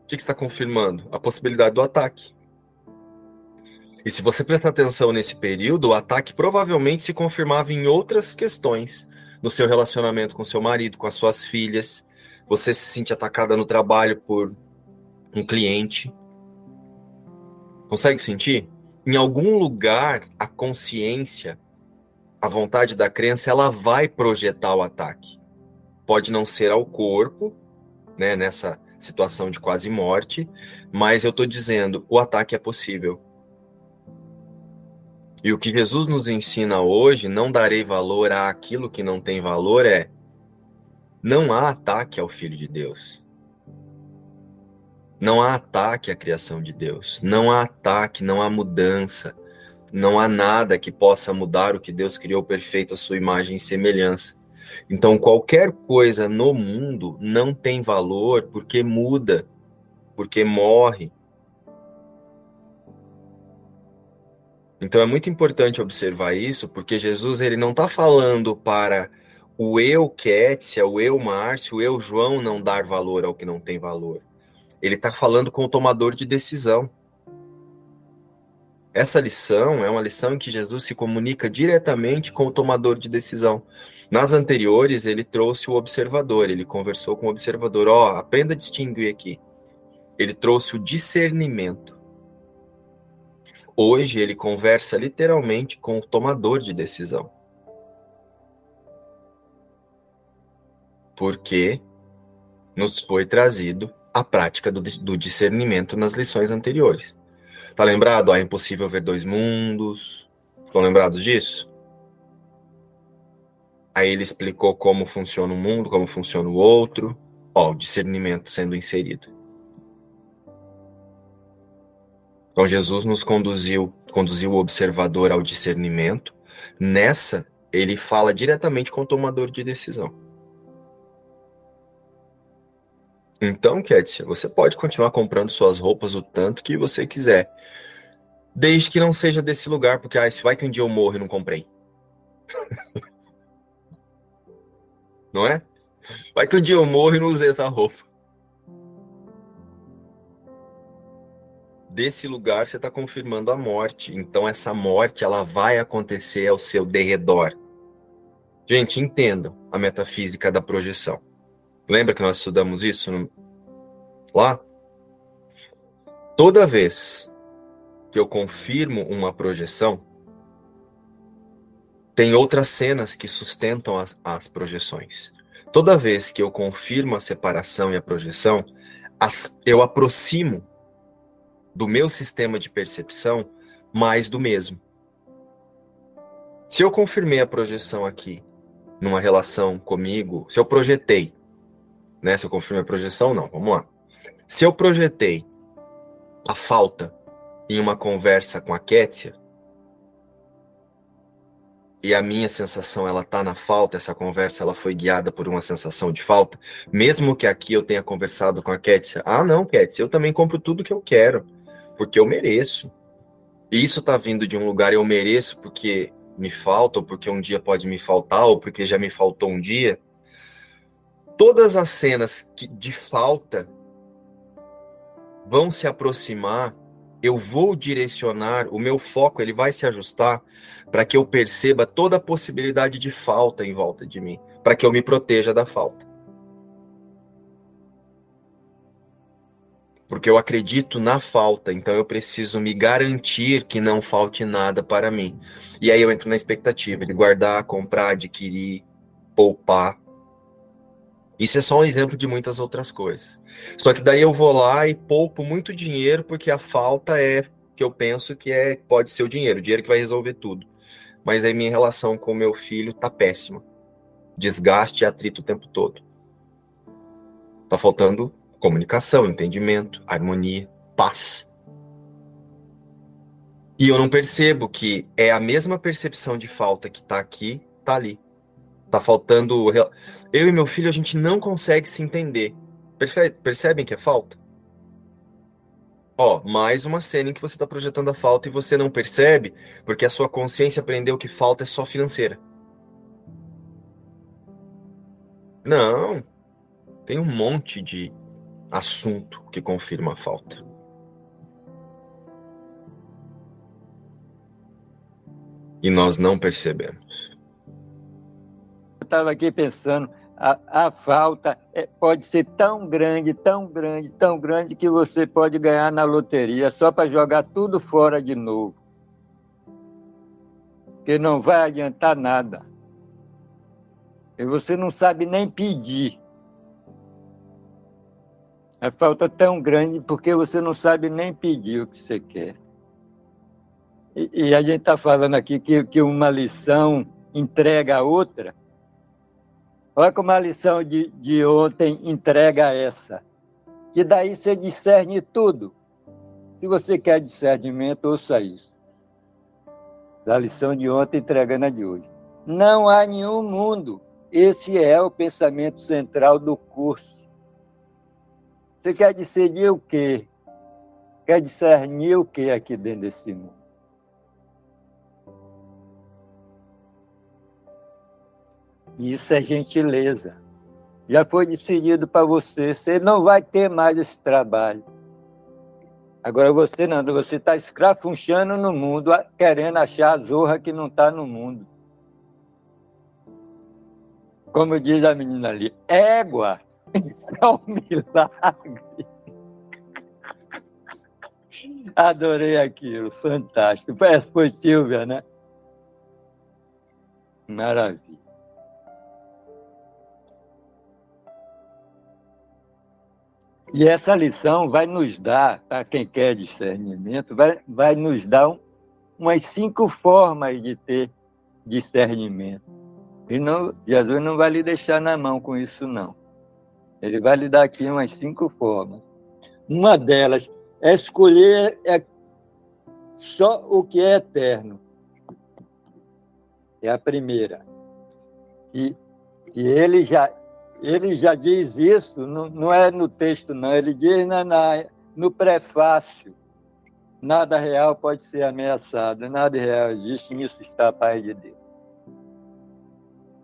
O que, que está confirmando? A possibilidade do ataque. E se você prestar atenção nesse período, o ataque provavelmente se confirmava em outras questões, no seu relacionamento com seu marido, com as suas filhas. Você se sente atacada no trabalho por um cliente. Consegue sentir? Em algum lugar, a consciência, a vontade da crença, ela vai projetar o ataque. Pode não ser ao corpo, né, nessa situação de quase morte, mas eu estou dizendo, o ataque é possível. E o que Jesus nos ensina hoje, não darei valor àquilo que não tem valor, é não há ataque ao Filho de Deus. Não há ataque à criação de Deus. Não há ataque, não há mudança. Não há nada que possa mudar o que Deus criou perfeito à sua imagem e semelhança. Então, qualquer coisa no mundo não tem valor porque muda, porque morre. Então, é muito importante observar isso, porque Jesus ele não está falando para o eu Kétia, o eu Márcio, o eu João não dar valor ao que não tem valor. Ele está falando com o tomador de decisão. Essa lição é uma lição em que Jesus se comunica diretamente com o tomador de decisão. Nas anteriores, ele trouxe o observador, ele conversou com o observador. Ó, oh, aprenda a distinguir aqui. Ele trouxe o discernimento. Hoje, ele conversa literalmente com o tomador de decisão. Porque nos foi trazido a prática do, do discernimento nas lições anteriores. Tá lembrado? Ah, é impossível ver dois mundos. Estão lembrados disso? Aí ele explicou como funciona um mundo, como funciona o outro. Ó, o discernimento sendo inserido. Então Jesus nos conduziu, conduziu o observador ao discernimento. Nessa, ele fala diretamente com o tomador de decisão. Então, Kétia, você pode continuar comprando suas roupas o tanto que você quiser. Desde que não seja desse lugar, porque ah, se vai que um dia eu morro e não comprei. não é? Vai que um dia eu morro e não usei essa roupa. Desse lugar você está confirmando a morte. Então essa morte ela vai acontecer ao seu derredor. Gente, entendam a metafísica da projeção. Lembra que nós estudamos isso no... lá? Toda vez que eu confirmo uma projeção, tem outras cenas que sustentam as, as projeções. toda vez que eu confirmo a separação e a projeção, as, eu aproximo do meu sistema de percepção mais do mesmo. Se eu confirmei a projeção aqui, numa relação comigo, se eu projetei, né? Se eu confirmei a projeção, não, vamos lá. Se eu projetei a falta em uma conversa com a Kétia, e a minha sensação ela tá na falta, essa conversa ela foi guiada por uma sensação de falta, mesmo que aqui eu tenha conversado com a Kétia, ah não, Kétia, eu também compro tudo que eu quero, porque eu mereço. E isso tá vindo de um lugar eu mereço porque me falta, ou porque um dia pode me faltar, ou porque já me faltou um dia. Todas as cenas que, de falta vão se aproximar, eu vou direcionar, o meu foco ele vai se ajustar para que eu perceba toda a possibilidade de falta em volta de mim, para que eu me proteja da falta. Porque eu acredito na falta, então eu preciso me garantir que não falte nada para mim. E aí eu entro na expectativa de guardar, comprar, adquirir, poupar. Isso é só um exemplo de muitas outras coisas. Só que daí eu vou lá e poupo muito dinheiro porque a falta é que eu penso que é pode ser o dinheiro, o dinheiro que vai resolver tudo mas aí minha relação com meu filho tá péssima. Desgaste e atrito o tempo todo. Tá faltando comunicação, entendimento, harmonia, paz. E eu não percebo que é a mesma percepção de falta que tá aqui, tá ali. Tá faltando. Eu e meu filho, a gente não consegue se entender. Percebem que é falta? Ó, mais uma cena em que você está projetando a falta e você não percebe, porque a sua consciência aprendeu que falta é só financeira. Não. Tem um monte de assunto que confirma a falta. E nós não percebemos. Eu estava aqui pensando, a, a falta é, pode ser tão grande, tão grande, tão grande que você pode ganhar na loteria só para jogar tudo fora de novo. Porque não vai adiantar nada. E você não sabe nem pedir. A falta é tão grande porque você não sabe nem pedir o que você quer. E, e a gente está falando aqui que, que uma lição entrega a outra. Olha como a lição de, de ontem entrega essa. Que daí você discerne tudo. Se você quer discernimento, ouça isso. A lição de ontem entregando a de hoje. Não há nenhum mundo. Esse é o pensamento central do curso. Você quer discernir o quê? Quer discernir o quê aqui dentro desse mundo? Isso é gentileza. Já foi decidido para você. Você não vai ter mais esse trabalho. Agora você não, você está escrafunchando no mundo, querendo achar a zorra que não está no mundo. Como diz a menina ali, égua, isso é um milagre. Adorei aquilo, fantástico. Foi Silvia, né? Maravilha. E essa lição vai nos dar, para quem quer discernimento, vai, vai nos dar um, umas cinco formas de ter discernimento. E não, Jesus não vai lhe deixar na mão com isso, não. Ele vai lhe dar aqui umas cinco formas. Uma delas é escolher é só o que é eterno. É a primeira. E, e ele já ele já diz isso, não, não é no texto, não, ele diz na, na, no prefácio. Nada real pode ser ameaçado, nada real existe, nisso está a paz de Deus.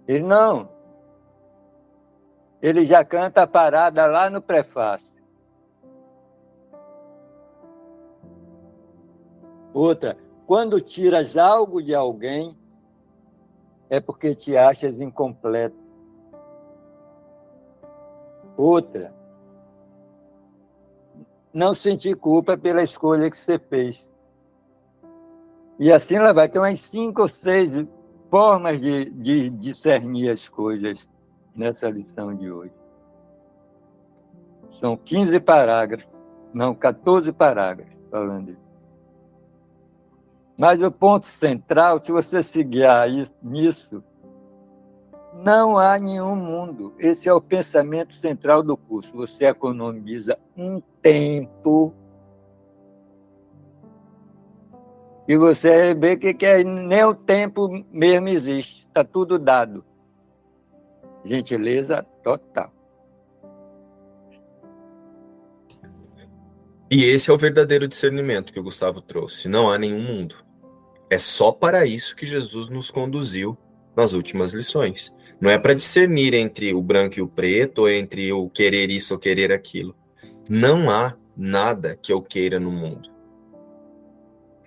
Ele não. Ele já canta a parada lá no prefácio. Outra, quando tiras algo de alguém, é porque te achas incompleto. Outra, não sentir culpa pela escolha que você fez. E assim ela vai ter umas cinco ou seis formas de, de discernir as coisas nessa lição de hoje. São 15 parágrafos, não, 14 parágrafos falando isso. Mas o ponto central, se você seguir nisso, não há nenhum mundo. Esse é o pensamento central do curso. Você economiza um tempo e você vê que, que é, nem o tempo mesmo existe. Está tudo dado. Gentileza total. E esse é o verdadeiro discernimento que o Gustavo trouxe. Não há nenhum mundo. É só para isso que Jesus nos conduziu nas últimas lições. Não é para discernir entre o branco e o preto, ou entre o querer isso ou querer aquilo. Não há nada que eu queira no mundo.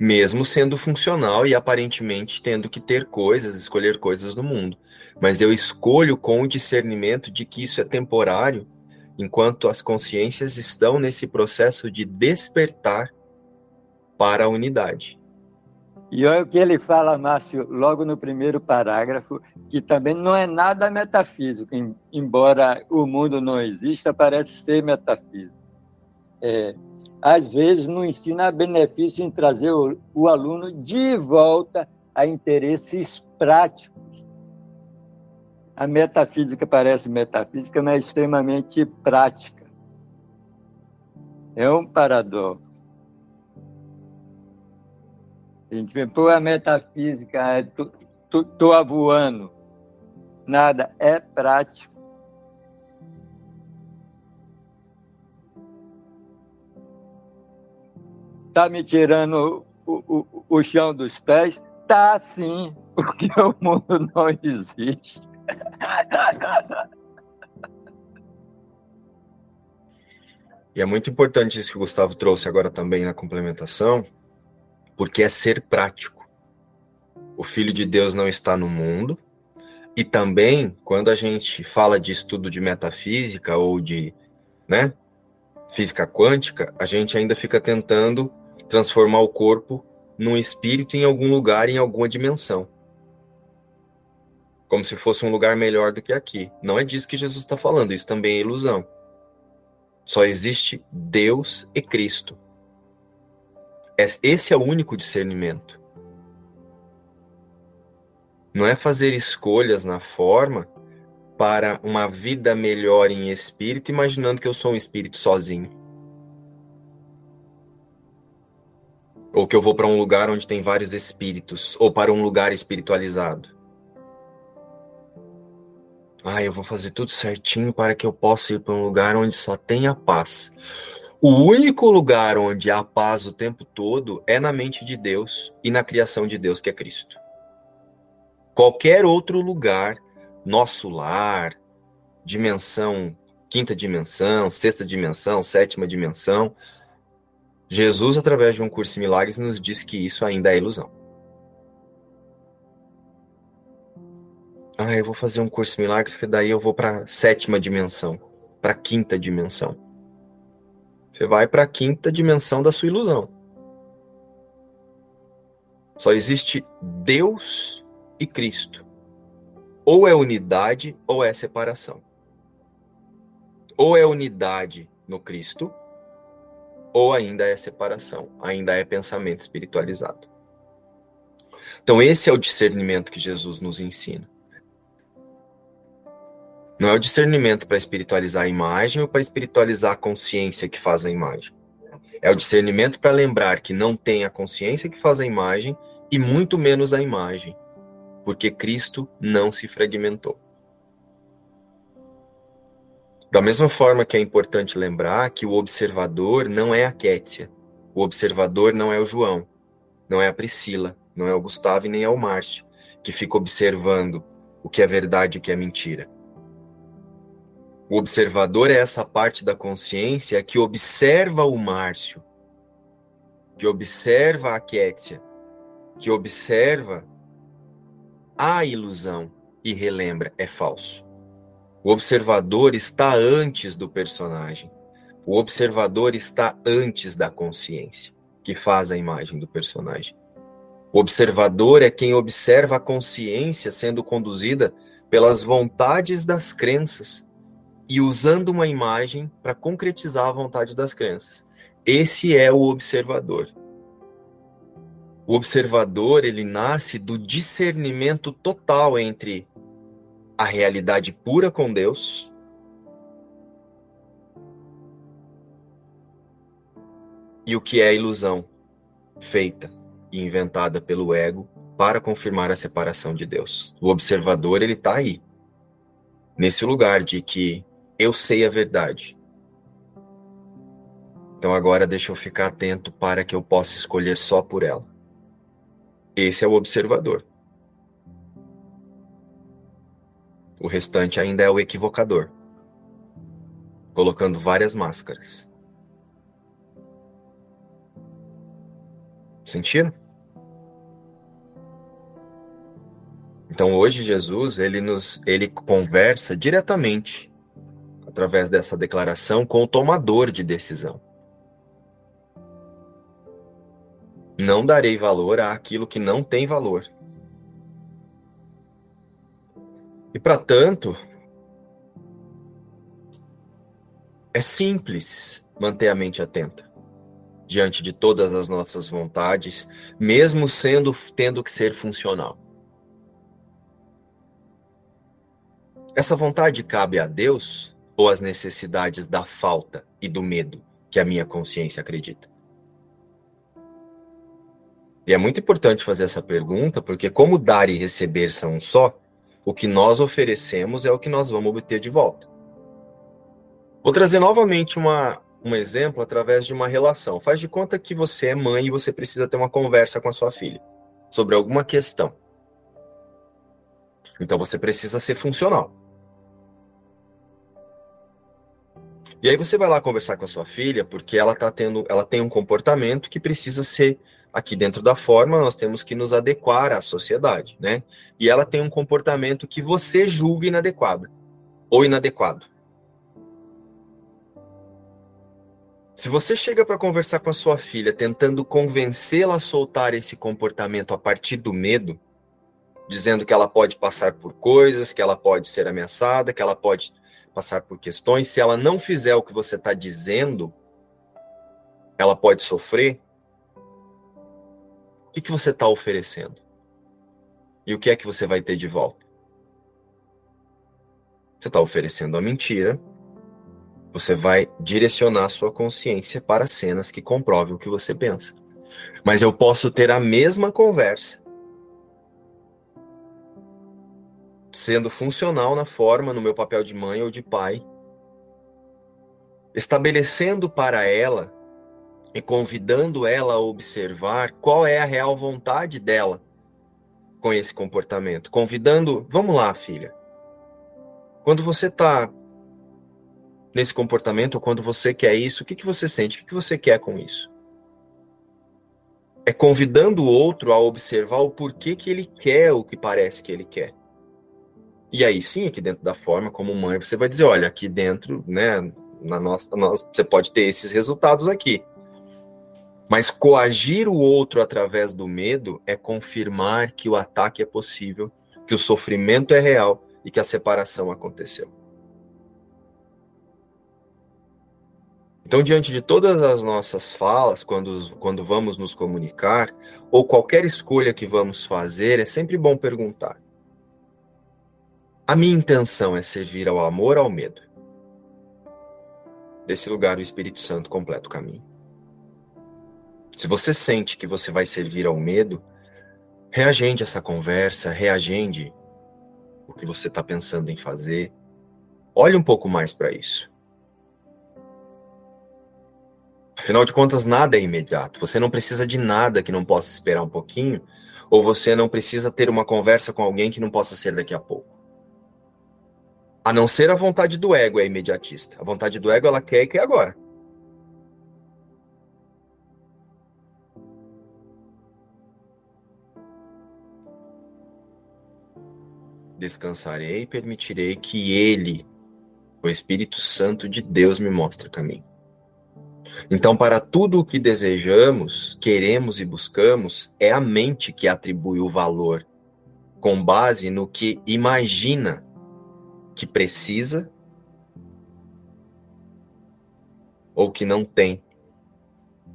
Mesmo sendo funcional e aparentemente tendo que ter coisas, escolher coisas no mundo. Mas eu escolho com o discernimento de que isso é temporário enquanto as consciências estão nesse processo de despertar para a unidade. E olha o que ele fala, Márcio, logo no primeiro parágrafo, que também não é nada metafísico, embora o mundo não exista, parece ser metafísico. É, às vezes, no ensino, há benefício em trazer o, o aluno de volta a interesses práticos a metafísica parece metafísica, mas é extremamente prática. É um paradoxo. A gente vê, pô, a metafísica, é, tu, tu, tô voando. Nada, é prático. Está me tirando o, o, o chão dos pés? Tá sim, porque o mundo não existe. E é muito importante isso que o Gustavo trouxe agora também na complementação, porque é ser prático. O Filho de Deus não está no mundo, e também, quando a gente fala de estudo de metafísica ou de né, física quântica, a gente ainda fica tentando transformar o corpo num espírito em algum lugar, em alguma dimensão como se fosse um lugar melhor do que aqui. Não é disso que Jesus está falando, isso também é ilusão. Só existe Deus e Cristo. Esse é o único discernimento. Não é fazer escolhas na forma para uma vida melhor em espírito, imaginando que eu sou um espírito sozinho. Ou que eu vou para um lugar onde tem vários espíritos, ou para um lugar espiritualizado. Ah, eu vou fazer tudo certinho para que eu possa ir para um lugar onde só tenha paz. O único lugar onde há paz o tempo todo é na mente de Deus e na criação de Deus, que é Cristo. Qualquer outro lugar, nosso lar, dimensão, quinta dimensão, sexta dimensão, sétima dimensão, Jesus, através de um curso de milagres, nos diz que isso ainda é ilusão. Ah, eu vou fazer um curso de milagres, que daí eu vou para sétima dimensão, para quinta dimensão. Você vai para a quinta dimensão da sua ilusão. Só existe Deus e Cristo. Ou é unidade ou é separação. Ou é unidade no Cristo, ou ainda é separação, ainda é pensamento espiritualizado. Então, esse é o discernimento que Jesus nos ensina. Não é o discernimento para espiritualizar a imagem ou para espiritualizar a consciência que faz a imagem. É o discernimento para lembrar que não tem a consciência que faz a imagem e muito menos a imagem, porque Cristo não se fragmentou. Da mesma forma que é importante lembrar que o observador não é a Kétia, o observador não é o João, não é a Priscila, não é o Gustavo e nem é o Márcio, que fica observando o que é verdade e o que é mentira. O observador é essa parte da consciência que observa o Márcio, que observa a Kétia, que observa a ilusão e relembra, é falso. O observador está antes do personagem. O observador está antes da consciência, que faz a imagem do personagem. O observador é quem observa a consciência sendo conduzida pelas vontades das crenças e usando uma imagem para concretizar a vontade das crenças. Esse é o observador. O observador, ele nasce do discernimento total entre a realidade pura com Deus e o que é ilusão feita e inventada pelo ego para confirmar a separação de Deus. O observador, ele está aí, nesse lugar de que eu sei a verdade. Então agora deixa eu ficar atento para que eu possa escolher só por ela. Esse é o observador. O restante ainda é o equivocador, colocando várias máscaras. Sentiram? Então hoje Jesus ele nos ele conversa diretamente através dessa declaração com o tomador de decisão. Não darei valor àquilo que não tem valor. E para tanto, é simples manter a mente atenta diante de todas as nossas vontades, mesmo sendo tendo que ser funcional. Essa vontade cabe a Deus ou às necessidades da falta e do medo que a minha consciência acredita? E é muito importante fazer essa pergunta, porque como dar e receber são um só, o que nós oferecemos é o que nós vamos obter de volta. Vou trazer novamente uma, um exemplo através de uma relação. Faz de conta que você é mãe e você precisa ter uma conversa com a sua filha sobre alguma questão. Então você precisa ser funcional. E aí você vai lá conversar com a sua filha porque ela tá tendo, ela tem um comportamento que precisa ser aqui dentro da forma, nós temos que nos adequar à sociedade, né? E ela tem um comportamento que você julga inadequado ou inadequado. Se você chega para conversar com a sua filha tentando convencê-la a soltar esse comportamento a partir do medo, dizendo que ela pode passar por coisas, que ela pode ser ameaçada, que ela pode passar por questões, se ela não fizer o que você está dizendo, ela pode sofrer. O que, que você está oferecendo? E o que é que você vai ter de volta? Você está oferecendo a mentira, você vai direcionar sua consciência para cenas que comprovem o que você pensa. Mas eu posso ter a mesma conversa, sendo funcional na forma, no meu papel de mãe ou de pai, estabelecendo para ela e convidando ela a observar qual é a real vontade dela com esse comportamento. Convidando, vamos lá, filha. Quando você está nesse comportamento, ou quando você quer isso, o que, que você sente? O que, que você quer com isso? É convidando o outro a observar o porquê que ele quer o que parece que ele quer. E aí sim, aqui dentro da forma, como mãe, você vai dizer, olha, aqui dentro, né, na nossa, nossa, você pode ter esses resultados aqui. Mas coagir o outro através do medo é confirmar que o ataque é possível, que o sofrimento é real e que a separação aconteceu. Então, diante de todas as nossas falas, quando, quando vamos nos comunicar, ou qualquer escolha que vamos fazer, é sempre bom perguntar: a minha intenção é servir ao amor ou ao medo? Desse lugar, o Espírito Santo completa o caminho. Se você sente que você vai servir ao medo, reagende essa conversa, reagende o que você está pensando em fazer. Olhe um pouco mais para isso. Afinal de contas, nada é imediato. Você não precisa de nada que não possa esperar um pouquinho, ou você não precisa ter uma conversa com alguém que não possa ser daqui a pouco. A não ser a vontade do ego é imediatista. A vontade do ego ela quer e quer agora. Descansarei e permitirei que ele, o Espírito Santo de Deus, me mostre o caminho. Então, para tudo o que desejamos, queremos e buscamos, é a mente que atribui o valor com base no que imagina que precisa ou que não tem,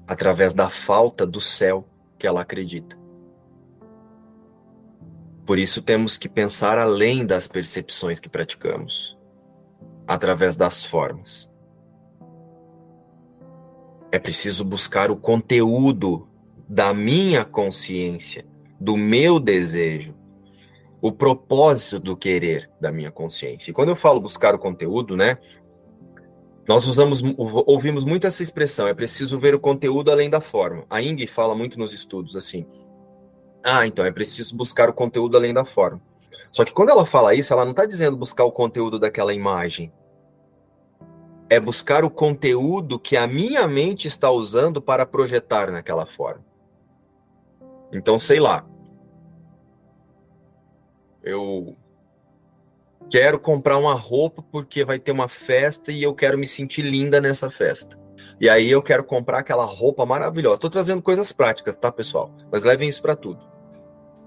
através da falta do céu que ela acredita. Por isso temos que pensar além das percepções que praticamos, através das formas. É preciso buscar o conteúdo da minha consciência, do meu desejo, o propósito do querer da minha consciência. E quando eu falo buscar o conteúdo, né? Nós usamos, ouvimos muito essa expressão, é preciso ver o conteúdo além da forma. A Ing fala muito nos estudos assim. Ah, então é preciso buscar o conteúdo além da forma. Só que quando ela fala isso, ela não está dizendo buscar o conteúdo daquela imagem. É buscar o conteúdo que a minha mente está usando para projetar naquela forma. Então, sei lá. Eu quero comprar uma roupa porque vai ter uma festa e eu quero me sentir linda nessa festa. E aí eu quero comprar aquela roupa maravilhosa. Estou trazendo coisas práticas, tá, pessoal? Mas levem isso para tudo.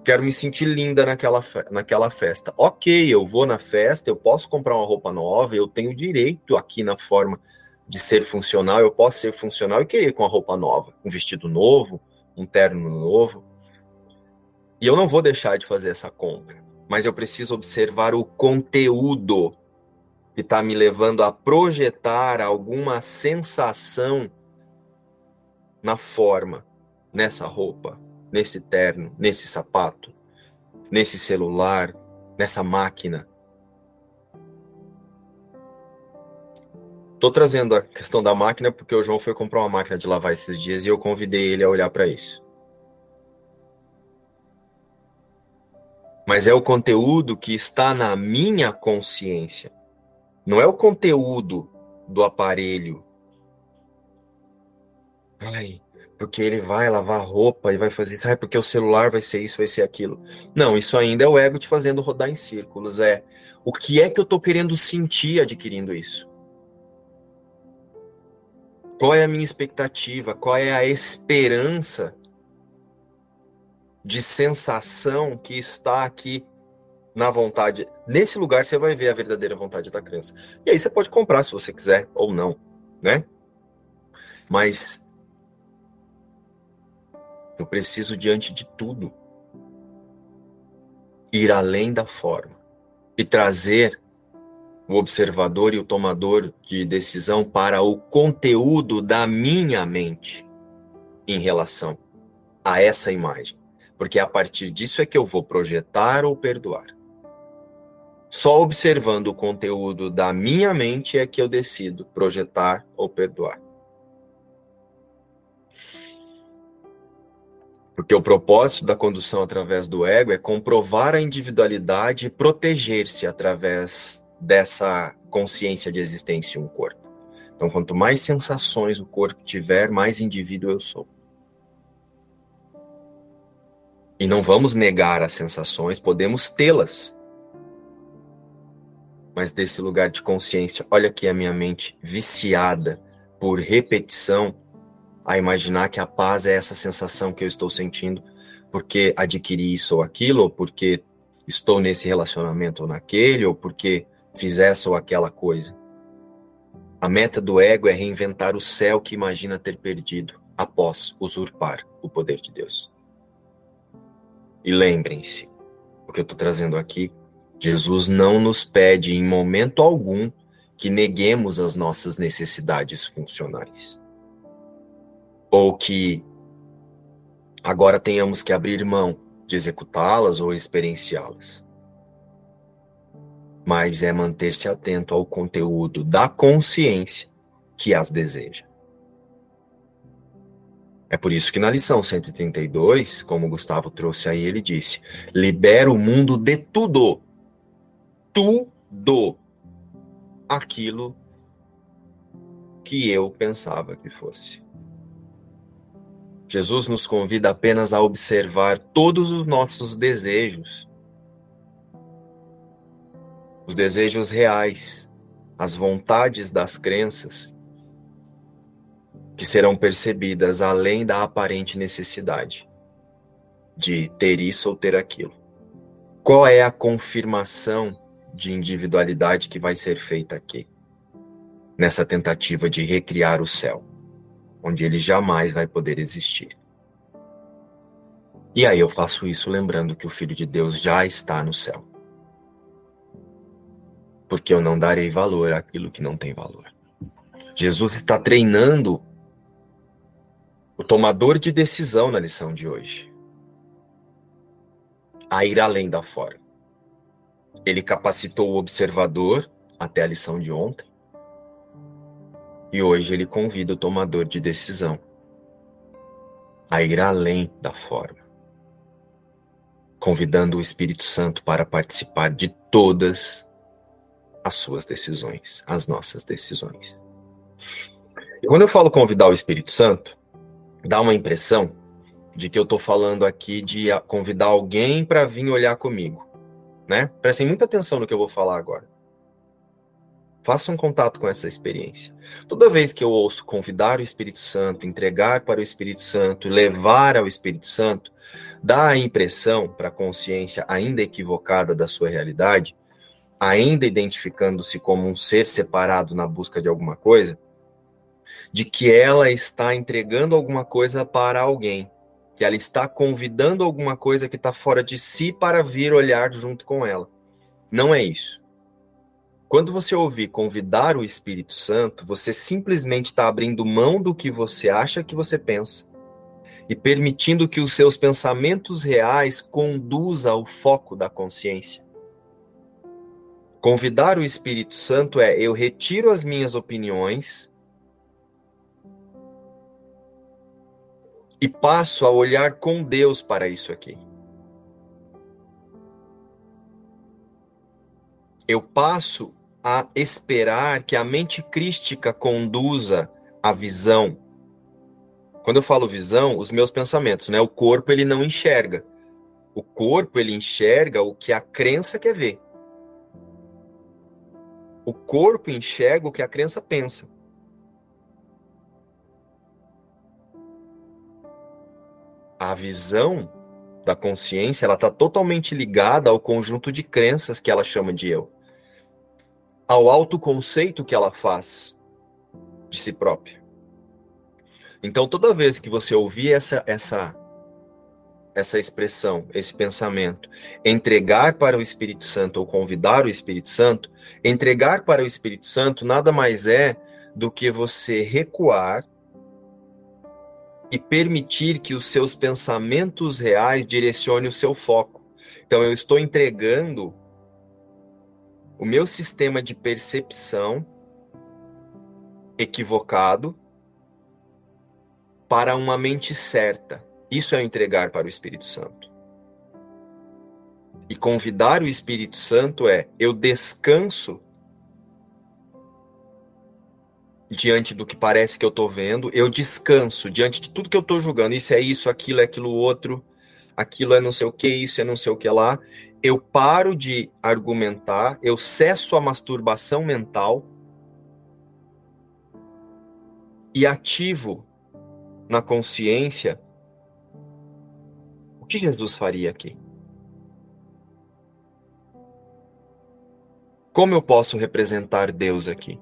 Quero me sentir linda naquela, naquela festa. Ok, eu vou na festa, eu posso comprar uma roupa nova, eu tenho direito aqui na forma de ser funcional, eu posso ser funcional e querer com a roupa nova, um vestido novo, um terno novo. E eu não vou deixar de fazer essa compra mas eu preciso observar o conteúdo que está me levando a projetar alguma sensação na forma, nessa roupa, nesse terno, nesse sapato, nesse celular, nessa máquina. Tô trazendo a questão da máquina porque o João foi comprar uma máquina de lavar esses dias e eu convidei ele a olhar para isso. mas é o conteúdo que está na minha consciência. Não é o conteúdo do aparelho. Ai, porque ele vai lavar roupa e vai fazer isso, ai, porque o celular vai ser isso, vai ser aquilo. Não, isso ainda é o ego te fazendo rodar em círculos. É o que é que eu estou querendo sentir adquirindo isso? Qual é a minha expectativa? Qual é a esperança de sensação que está aqui na vontade. Nesse lugar você vai ver a verdadeira vontade da criança. E aí você pode comprar se você quiser ou não, né? Mas eu preciso diante de tudo ir além da forma e trazer o observador e o tomador de decisão para o conteúdo da minha mente em relação a essa imagem porque a partir disso é que eu vou projetar ou perdoar. Só observando o conteúdo da minha mente é que eu decido projetar ou perdoar. Porque o propósito da condução através do ego é comprovar a individualidade e proteger-se através dessa consciência de existência um corpo. Então, quanto mais sensações o corpo tiver, mais indivíduo eu sou. E não vamos negar as sensações, podemos tê-las. Mas desse lugar de consciência, olha aqui a minha mente viciada por repetição a imaginar que a paz é essa sensação que eu estou sentindo porque adquiri isso ou aquilo, ou porque estou nesse relacionamento ou naquele, ou porque fiz essa ou aquela coisa. A meta do ego é reinventar o céu que imagina ter perdido após usurpar o poder de Deus. E lembrem-se, o que eu estou trazendo aqui, Jesus não nos pede em momento algum que neguemos as nossas necessidades funcionais. Ou que agora tenhamos que abrir mão de executá-las ou experienciá-las. Mas é manter-se atento ao conteúdo da consciência que as deseja. É por isso que na lição 132, como o Gustavo trouxe aí, ele disse: libera o mundo de tudo. Tudo. Aquilo que eu pensava que fosse. Jesus nos convida apenas a observar todos os nossos desejos. Os desejos reais, as vontades das crenças que serão percebidas além da aparente necessidade de ter isso ou ter aquilo. qual é a confirmação de individualidade que vai ser feita aqui? Nessa tentativa de recriar o céu, onde ele jamais vai poder existir. E aí eu faço isso lembrando que o Filho de Deus já está no céu. Porque eu não darei valor àquilo que não tem valor. Jesus está treinando o tomador de decisão na lição de hoje a ir além da forma. Ele capacitou o observador até a lição de ontem. E hoje ele convida o tomador de decisão a ir além da forma, convidando o Espírito Santo para participar de todas as suas decisões, as nossas decisões. E quando eu falo convidar o Espírito Santo, dá uma impressão de que eu estou falando aqui de convidar alguém para vir olhar comigo, né? Prestem muita atenção no que eu vou falar agora. Façam contato com essa experiência. Toda vez que eu ouço convidar o Espírito Santo, entregar para o Espírito Santo, levar ao Espírito Santo, dá a impressão para a consciência ainda equivocada da sua realidade, ainda identificando-se como um ser separado na busca de alguma coisa, de que ela está entregando alguma coisa para alguém, que ela está convidando alguma coisa que está fora de si para vir olhar junto com ela. Não é isso. Quando você ouvir convidar o Espírito Santo, você simplesmente está abrindo mão do que você acha que você pensa e permitindo que os seus pensamentos reais conduza ao foco da consciência. Convidar o Espírito Santo é eu retiro as minhas opiniões e passo a olhar com Deus para isso aqui. Eu passo a esperar que a mente crística conduza a visão. Quando eu falo visão, os meus pensamentos, né? O corpo ele não enxerga. O corpo ele enxerga o que a crença quer ver. O corpo enxerga o que a crença pensa. a visão da consciência ela está totalmente ligada ao conjunto de crenças que ela chama de eu, ao autoconceito que ela faz de si própria. Então, toda vez que você ouvir essa essa essa expressão, esse pensamento, entregar para o Espírito Santo ou convidar o Espírito Santo, entregar para o Espírito Santo nada mais é do que você recuar e permitir que os seus pensamentos reais direcionem o seu foco. Então, eu estou entregando o meu sistema de percepção equivocado para uma mente certa. Isso é entregar para o Espírito Santo. E convidar o Espírito Santo é eu descanso diante do que parece que eu estou vendo, eu descanso diante de tudo que eu estou julgando. Isso é isso, aquilo é aquilo outro, aquilo é não sei o que, isso é não sei o que lá. Eu paro de argumentar, eu cesso a masturbação mental e ativo na consciência o que Jesus faria aqui. Como eu posso representar Deus aqui?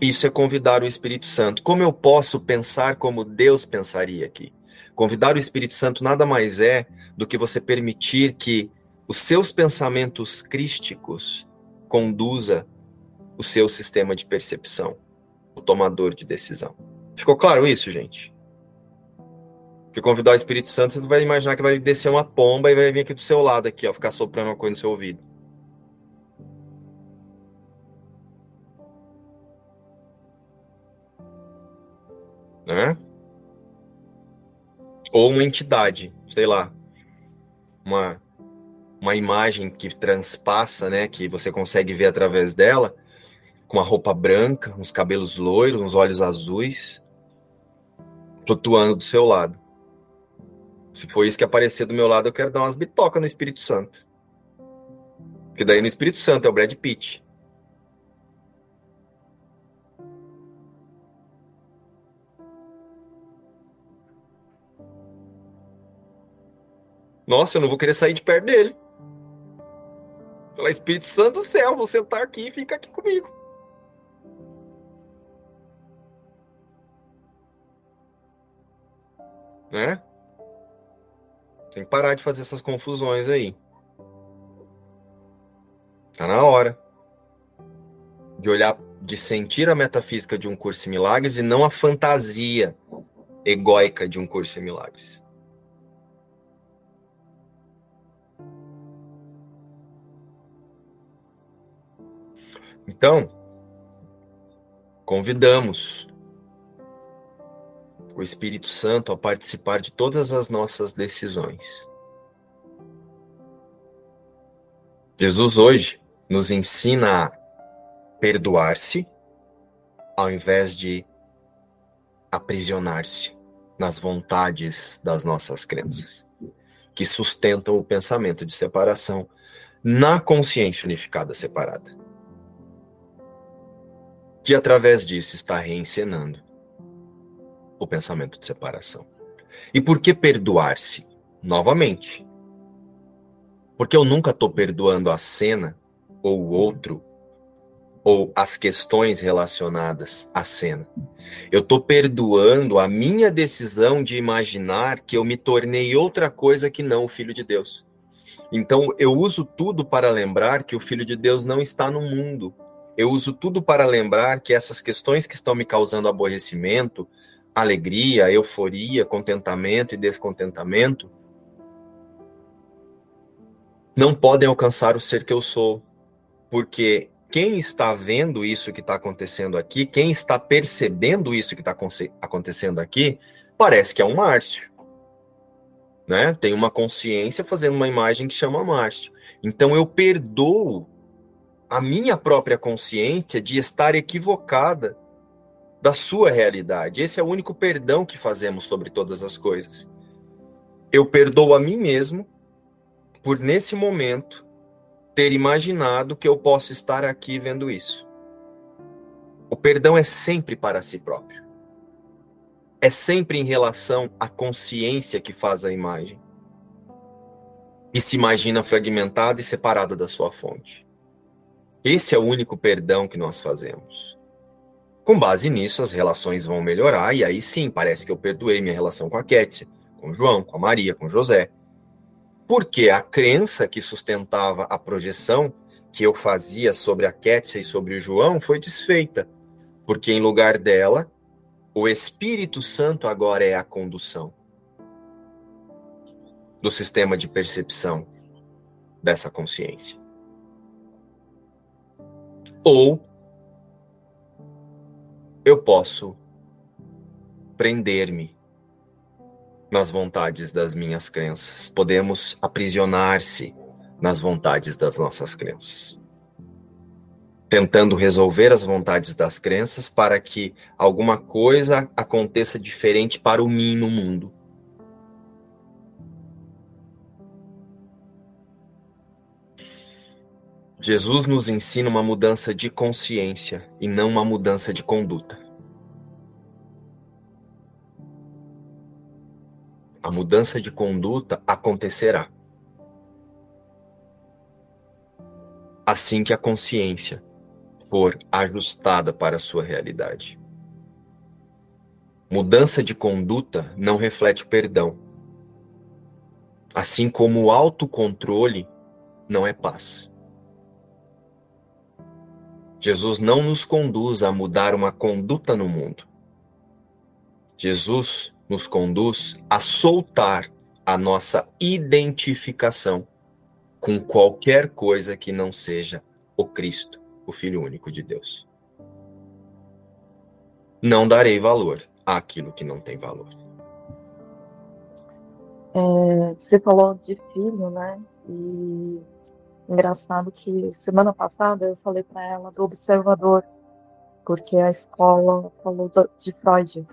Isso é convidar o Espírito Santo. Como eu posso pensar como Deus pensaria aqui? Convidar o Espírito Santo nada mais é do que você permitir que os seus pensamentos crísticos conduza o seu sistema de percepção, o tomador de decisão. Ficou claro isso, gente? Que convidar o Espírito Santo, você vai imaginar que vai descer uma pomba e vai vir aqui do seu lado aqui, ó, ficar soprando uma coisa no seu ouvido. né? Ou uma entidade, sei lá, uma uma imagem que transpassa, né, que você consegue ver através dela, com uma roupa branca, uns cabelos loiros, uns olhos azuis, flutuando do seu lado. Se for isso que aparecer do meu lado, eu quero dar umas bitocas no Espírito Santo. Porque daí no Espírito Santo é o Brad Pitt. Nossa, eu não vou querer sair de perto dele. Pelo Espírito Santo do céu, vou sentar aqui e fica aqui comigo. Né? Tem que parar de fazer essas confusões aí. Tá na hora de olhar, de sentir a metafísica de um curso em milagres e não a fantasia egóica de um curso em milagres. Então, convidamos o Espírito Santo a participar de todas as nossas decisões. Jesus hoje nos ensina a perdoar-se ao invés de aprisionar-se nas vontades das nossas crenças, que sustentam o pensamento de separação na consciência unificada separada. Que através disso está reencenando o pensamento de separação. E por que perdoar-se? Novamente. Porque eu nunca estou perdoando a cena ou o outro ou as questões relacionadas à cena. Eu estou perdoando a minha decisão de imaginar que eu me tornei outra coisa que não o Filho de Deus. Então eu uso tudo para lembrar que o Filho de Deus não está no mundo. Eu uso tudo para lembrar que essas questões que estão me causando aborrecimento, alegria, euforia, contentamento e descontentamento não podem alcançar o ser que eu sou, porque quem está vendo isso que está acontecendo aqui, quem está percebendo isso que está acontecendo aqui, parece que é um Márcio. Né? Tem uma consciência fazendo uma imagem que chama Márcio. Então eu perdoo a minha própria consciência de estar equivocada da sua realidade. Esse é o único perdão que fazemos sobre todas as coisas. Eu perdoo a mim mesmo por, nesse momento, ter imaginado que eu posso estar aqui vendo isso. O perdão é sempre para si próprio. É sempre em relação à consciência que faz a imagem. E se imagina fragmentada e separada da sua fonte. Esse é o único perdão que nós fazemos. Com base nisso, as relações vão melhorar, e aí sim, parece que eu perdoei minha relação com a Kétia, com o João, com a Maria, com o José. Porque a crença que sustentava a projeção que eu fazia sobre a Kétia e sobre o João foi desfeita. Porque em lugar dela, o Espírito Santo agora é a condução do sistema de percepção dessa consciência. Ou eu posso prender-me nas vontades das minhas crenças. Podemos aprisionar-se nas vontades das nossas crenças. Tentando resolver as vontades das crenças para que alguma coisa aconteça diferente para o mim no mundo. Jesus nos ensina uma mudança de consciência e não uma mudança de conduta. A mudança de conduta acontecerá. Assim que a consciência for ajustada para a sua realidade. Mudança de conduta não reflete perdão. Assim como o autocontrole não é paz. Jesus não nos conduz a mudar uma conduta no mundo. Jesus nos conduz a soltar a nossa identificação com qualquer coisa que não seja o Cristo, o Filho único de Deus. Não darei valor àquilo que não tem valor. É, você falou de filho, né? E Engraçado que semana passada eu falei para ela do observador, porque a escola falou de Freud,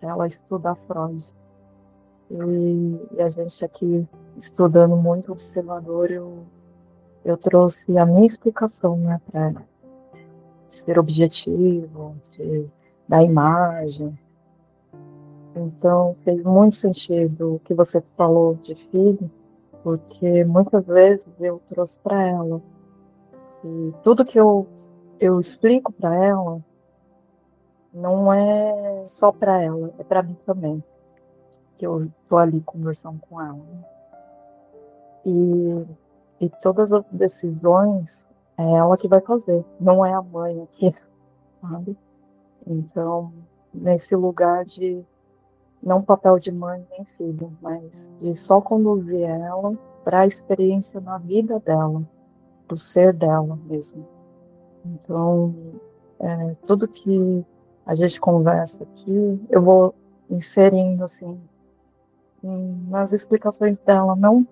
ela estuda Freud. E, e a gente aqui estudando muito observador, eu, eu trouxe a minha explicação né, para ser objetivo, ser, da imagem. Então fez muito sentido o que você falou de filho porque muitas vezes eu trouxe para ela E tudo que eu, eu explico para ela não é só para ela, é para mim também. Que eu tô ali conversando com ela. E, e todas as decisões é ela que vai fazer, não é a mãe aqui, sabe? Então, nesse lugar de não papel de mãe nem filho, mas de só conduzir ela para a experiência na vida dela, do ser dela mesmo. Então, é, tudo que a gente conversa aqui, eu vou inserindo assim nas explicações dela, não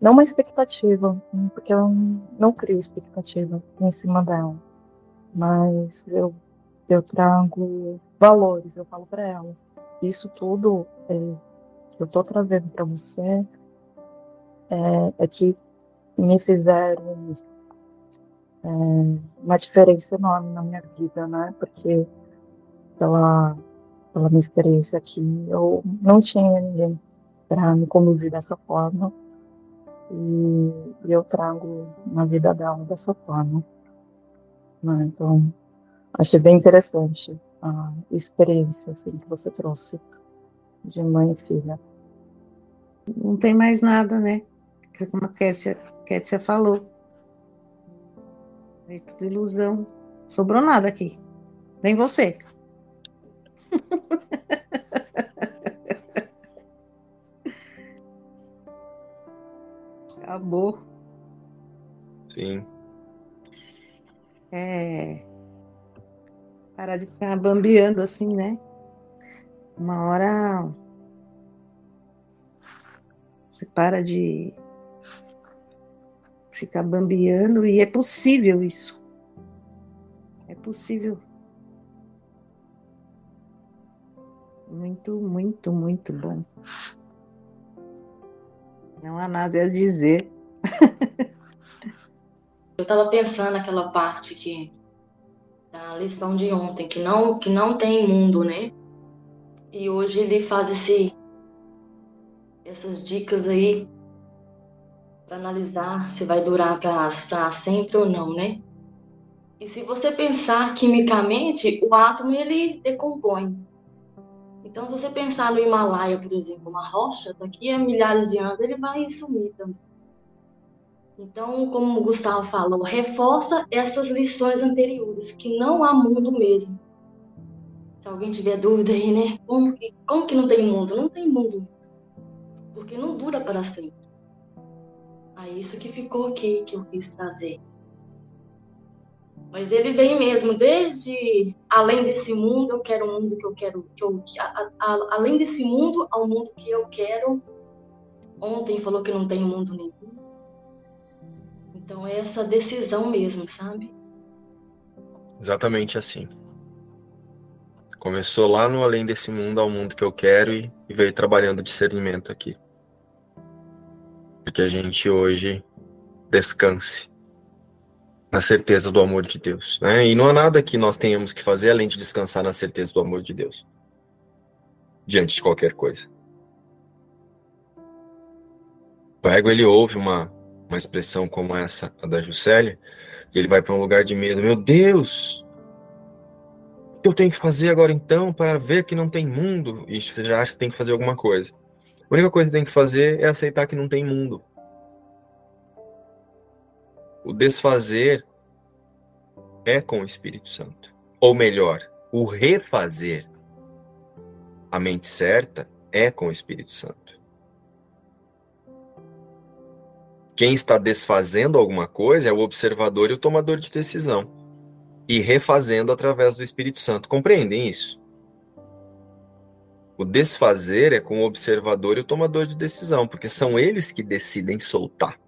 não uma expectativa, porque eu não crio expectativa em cima dela, mas eu eu trago valores, eu falo para ela, isso tudo é, que eu estou trazendo para você é, é, que me fizeram é, uma diferença enorme na minha vida, né? Porque pela, pela minha experiência aqui, eu não tinha ninguém para me conduzir dessa forma e, e, eu trago na vida dela dessa forma. Né? Então, achei bem interessante a experiência assim, que você trouxe de mãe e filha. Não tem mais nada, né? Como a Kécia, Kécia falou. É tudo ilusão. Sobrou nada aqui. Vem você. Acabou. Sim. É. Parar de ficar bambeando assim, né? Uma hora. Você para de ficar bambeando e é possível isso. É possível. Muito, muito, muito bom. Não há nada a dizer. Eu estava pensando naquela parte que lição de ontem, que não que não tem mundo, né? E hoje ele faz esse essas dicas aí para analisar se vai durar para sempre ou não, né? E se você pensar quimicamente, o átomo ele decompõe. Então, se você pensar no Himalaia, por exemplo, uma rocha, daqui a milhares de anos ele vai sumir também. Então, como o Gustavo falou, reforça essas lições anteriores, que não há mundo mesmo. Se alguém tiver dúvida aí, né? Como que, como que não tem mundo? Não tem mundo. Porque não dura para sempre. É isso que ficou aqui que eu quis trazer. Mas ele vem mesmo desde além desse mundo, eu quero um mundo que eu quero, que eu, a, a, além desse mundo, ao mundo que eu quero. Ontem falou que não tem mundo nenhum. Então é essa decisão mesmo, sabe? Exatamente assim. Começou lá no além desse mundo ao mundo que eu quero e, veio trabalhando discernimento aqui. Porque a gente hoje descanse na certeza do amor de Deus. Né? E não há nada que nós tenhamos que fazer além de descansar na certeza do amor de Deus. Diante de qualquer coisa. O ego, ele ouve uma, uma expressão como essa, a da Juscelia, e ele vai para um lugar de medo. Meu Deus! O que eu tenho que fazer agora então para ver que não tem mundo? E você já acha que tem que fazer alguma coisa. A única coisa que tem que fazer é aceitar que não tem mundo. O desfazer é com o Espírito Santo. Ou melhor, o refazer a mente certa é com o Espírito Santo. Quem está desfazendo alguma coisa é o observador e o tomador de decisão. E refazendo através do Espírito Santo. Compreendem isso? O desfazer é com o observador e o tomador de decisão, porque são eles que decidem soltar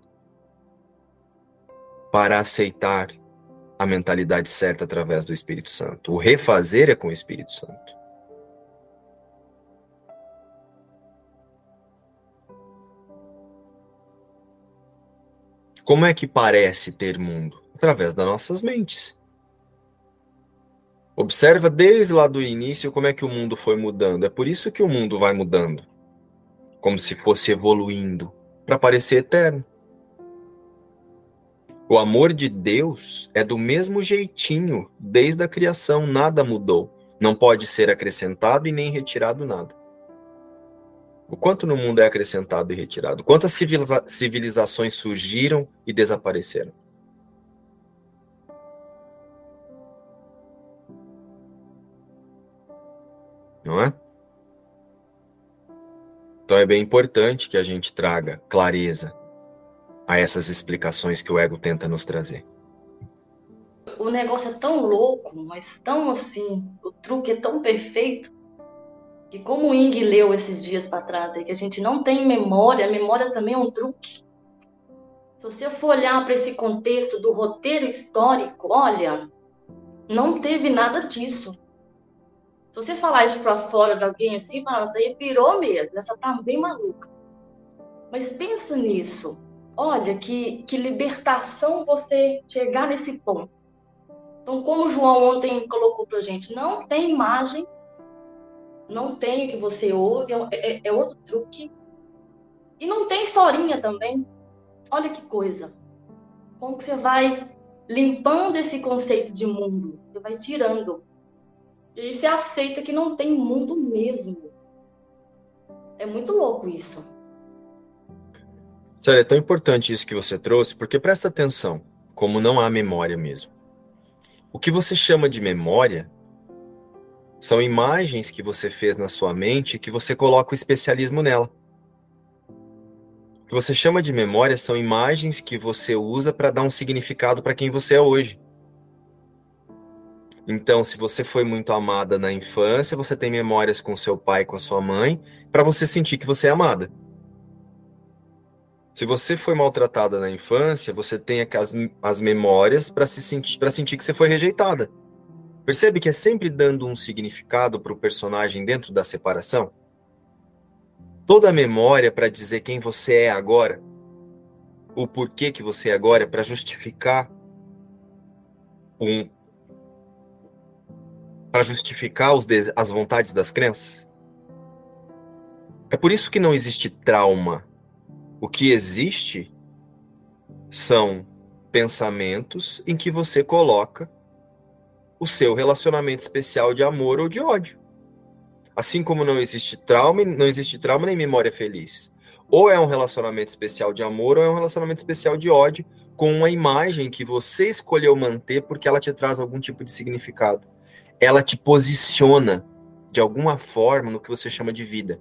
para aceitar a mentalidade certa através do Espírito Santo. O refazer é com o Espírito Santo. Como é que parece ter mundo? Através das nossas mentes. Observa desde lá do início como é que o mundo foi mudando. É por isso que o mundo vai mudando. Como se fosse evoluindo para parecer eterno. O amor de Deus é do mesmo jeitinho desde a criação, nada mudou. Não pode ser acrescentado e nem retirado nada. O quanto no mundo é acrescentado e retirado? Quantas civiliza civilizações surgiram e desapareceram? Não é? Então é bem importante que a gente traga clareza a essas explicações que o ego tenta nos trazer. O negócio é tão louco, mas tão assim, o truque é tão perfeito, que como o Ing leu esses dias para trás, é que a gente não tem memória, a memória também é um truque. Se você for olhar para esse contexto do roteiro histórico, olha, não teve nada disso. Se você falar isso para fora de alguém assim, isso aí pirou mesmo, essa tá bem maluca. Mas pensa nisso. Olha que, que libertação você chegar nesse ponto. Então, como o João ontem colocou para gente, não tem imagem, não tem o que você ouve, é, é, é outro truque. E não tem historinha também. Olha que coisa. Como que você vai limpando esse conceito de mundo? Você vai tirando. E você aceita que não tem mundo mesmo. É muito louco isso. Sério, é tão importante isso que você trouxe, porque presta atenção, como não há memória mesmo. O que você chama de memória são imagens que você fez na sua mente que você coloca o especialismo nela. O que você chama de memória são imagens que você usa para dar um significado para quem você é hoje. Então, se você foi muito amada na infância, você tem memórias com seu pai, com a sua mãe, para você sentir que você é amada. Se você foi maltratada na infância, você tem as, as memórias para se sentir, para sentir que você foi rejeitada. Percebe que é sempre dando um significado para o personagem dentro da separação? Toda a memória para dizer quem você é agora, o porquê que você é agora, para justificar um para justificar os de, as vontades das crenças. É por isso que não existe trauma o que existe são pensamentos em que você coloca o seu relacionamento especial de amor ou de ódio. Assim como não existe trauma, não existe trauma nem memória feliz. Ou é um relacionamento especial de amor ou é um relacionamento especial de ódio com uma imagem que você escolheu manter porque ela te traz algum tipo de significado. Ela te posiciona de alguma forma no que você chama de vida.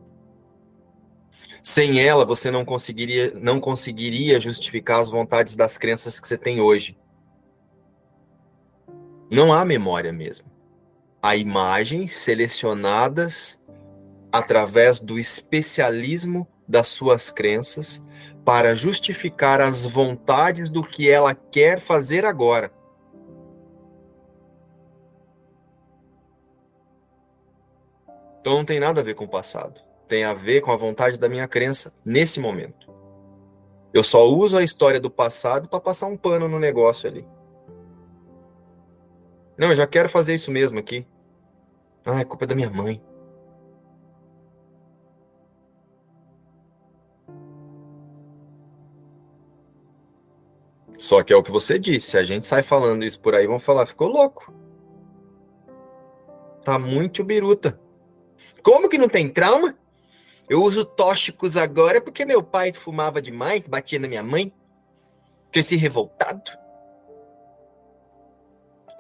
Sem ela, você não conseguiria, não conseguiria justificar as vontades das crenças que você tem hoje. Não há memória mesmo. Há imagens selecionadas através do especialismo das suas crenças para justificar as vontades do que ela quer fazer agora. Então não tem nada a ver com o passado tem a ver com a vontade da minha crença nesse momento. Eu só uso a história do passado para passar um pano no negócio ali. Não, eu já quero fazer isso mesmo aqui. Ah, é culpa da minha mãe. Só que é o que você disse. A gente sai falando isso por aí, vão falar, ficou louco. Tá muito biruta. Como que não tem trauma? Eu uso tóxicos agora porque meu pai fumava demais, batia na minha mãe. Cresci revoltado.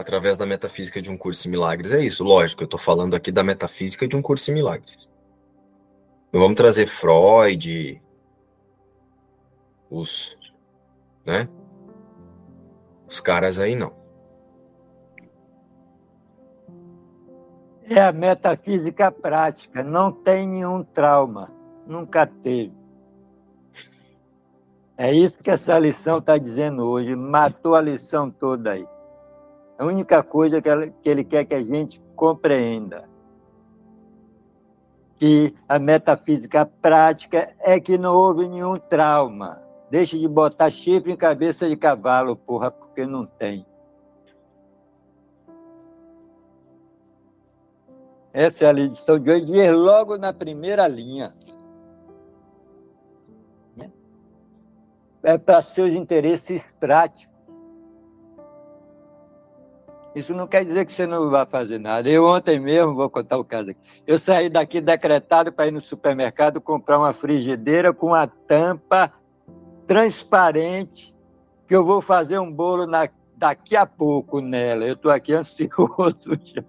Através da metafísica de um curso em milagres. É isso, lógico, eu estou falando aqui da metafísica de um curso em milagres. Não vamos trazer Freud, os, né? Os caras aí não. É a metafísica prática, não tem nenhum trauma, nunca teve. É isso que essa lição está dizendo hoje, matou a lição toda aí. A única coisa que, ela, que ele quer que a gente compreenda que a metafísica prática é que não houve nenhum trauma. Deixe de botar chifre em cabeça de cavalo, porra, porque não tem. Essa é a lição de hoje, ir logo na primeira linha. É para seus interesses práticos. Isso não quer dizer que você não vai fazer nada. Eu ontem mesmo, vou contar o caso aqui. Eu saí daqui decretado para ir no supermercado comprar uma frigideira com a tampa transparente, que eu vou fazer um bolo na, daqui a pouco nela. Eu estou aqui ansioso já.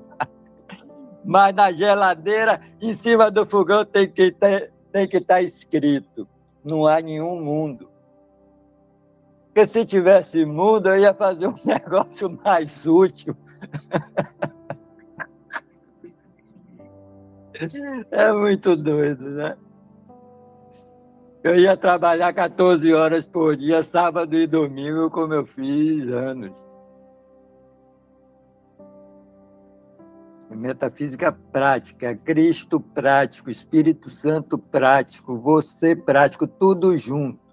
Mas na geladeira, em cima do fogão, tem que ter, tem que estar tá escrito: não há nenhum mundo. Porque se tivesse mundo, eu ia fazer um negócio mais útil. É muito doido, né? Eu ia trabalhar 14 horas por dia, sábado e domingo, como eu fiz anos. Metafísica prática, Cristo prático, Espírito Santo prático, você prático, tudo junto.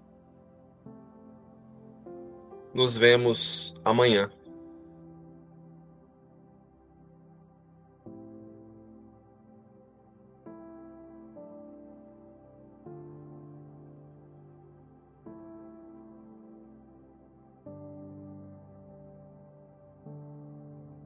Nos vemos amanhã.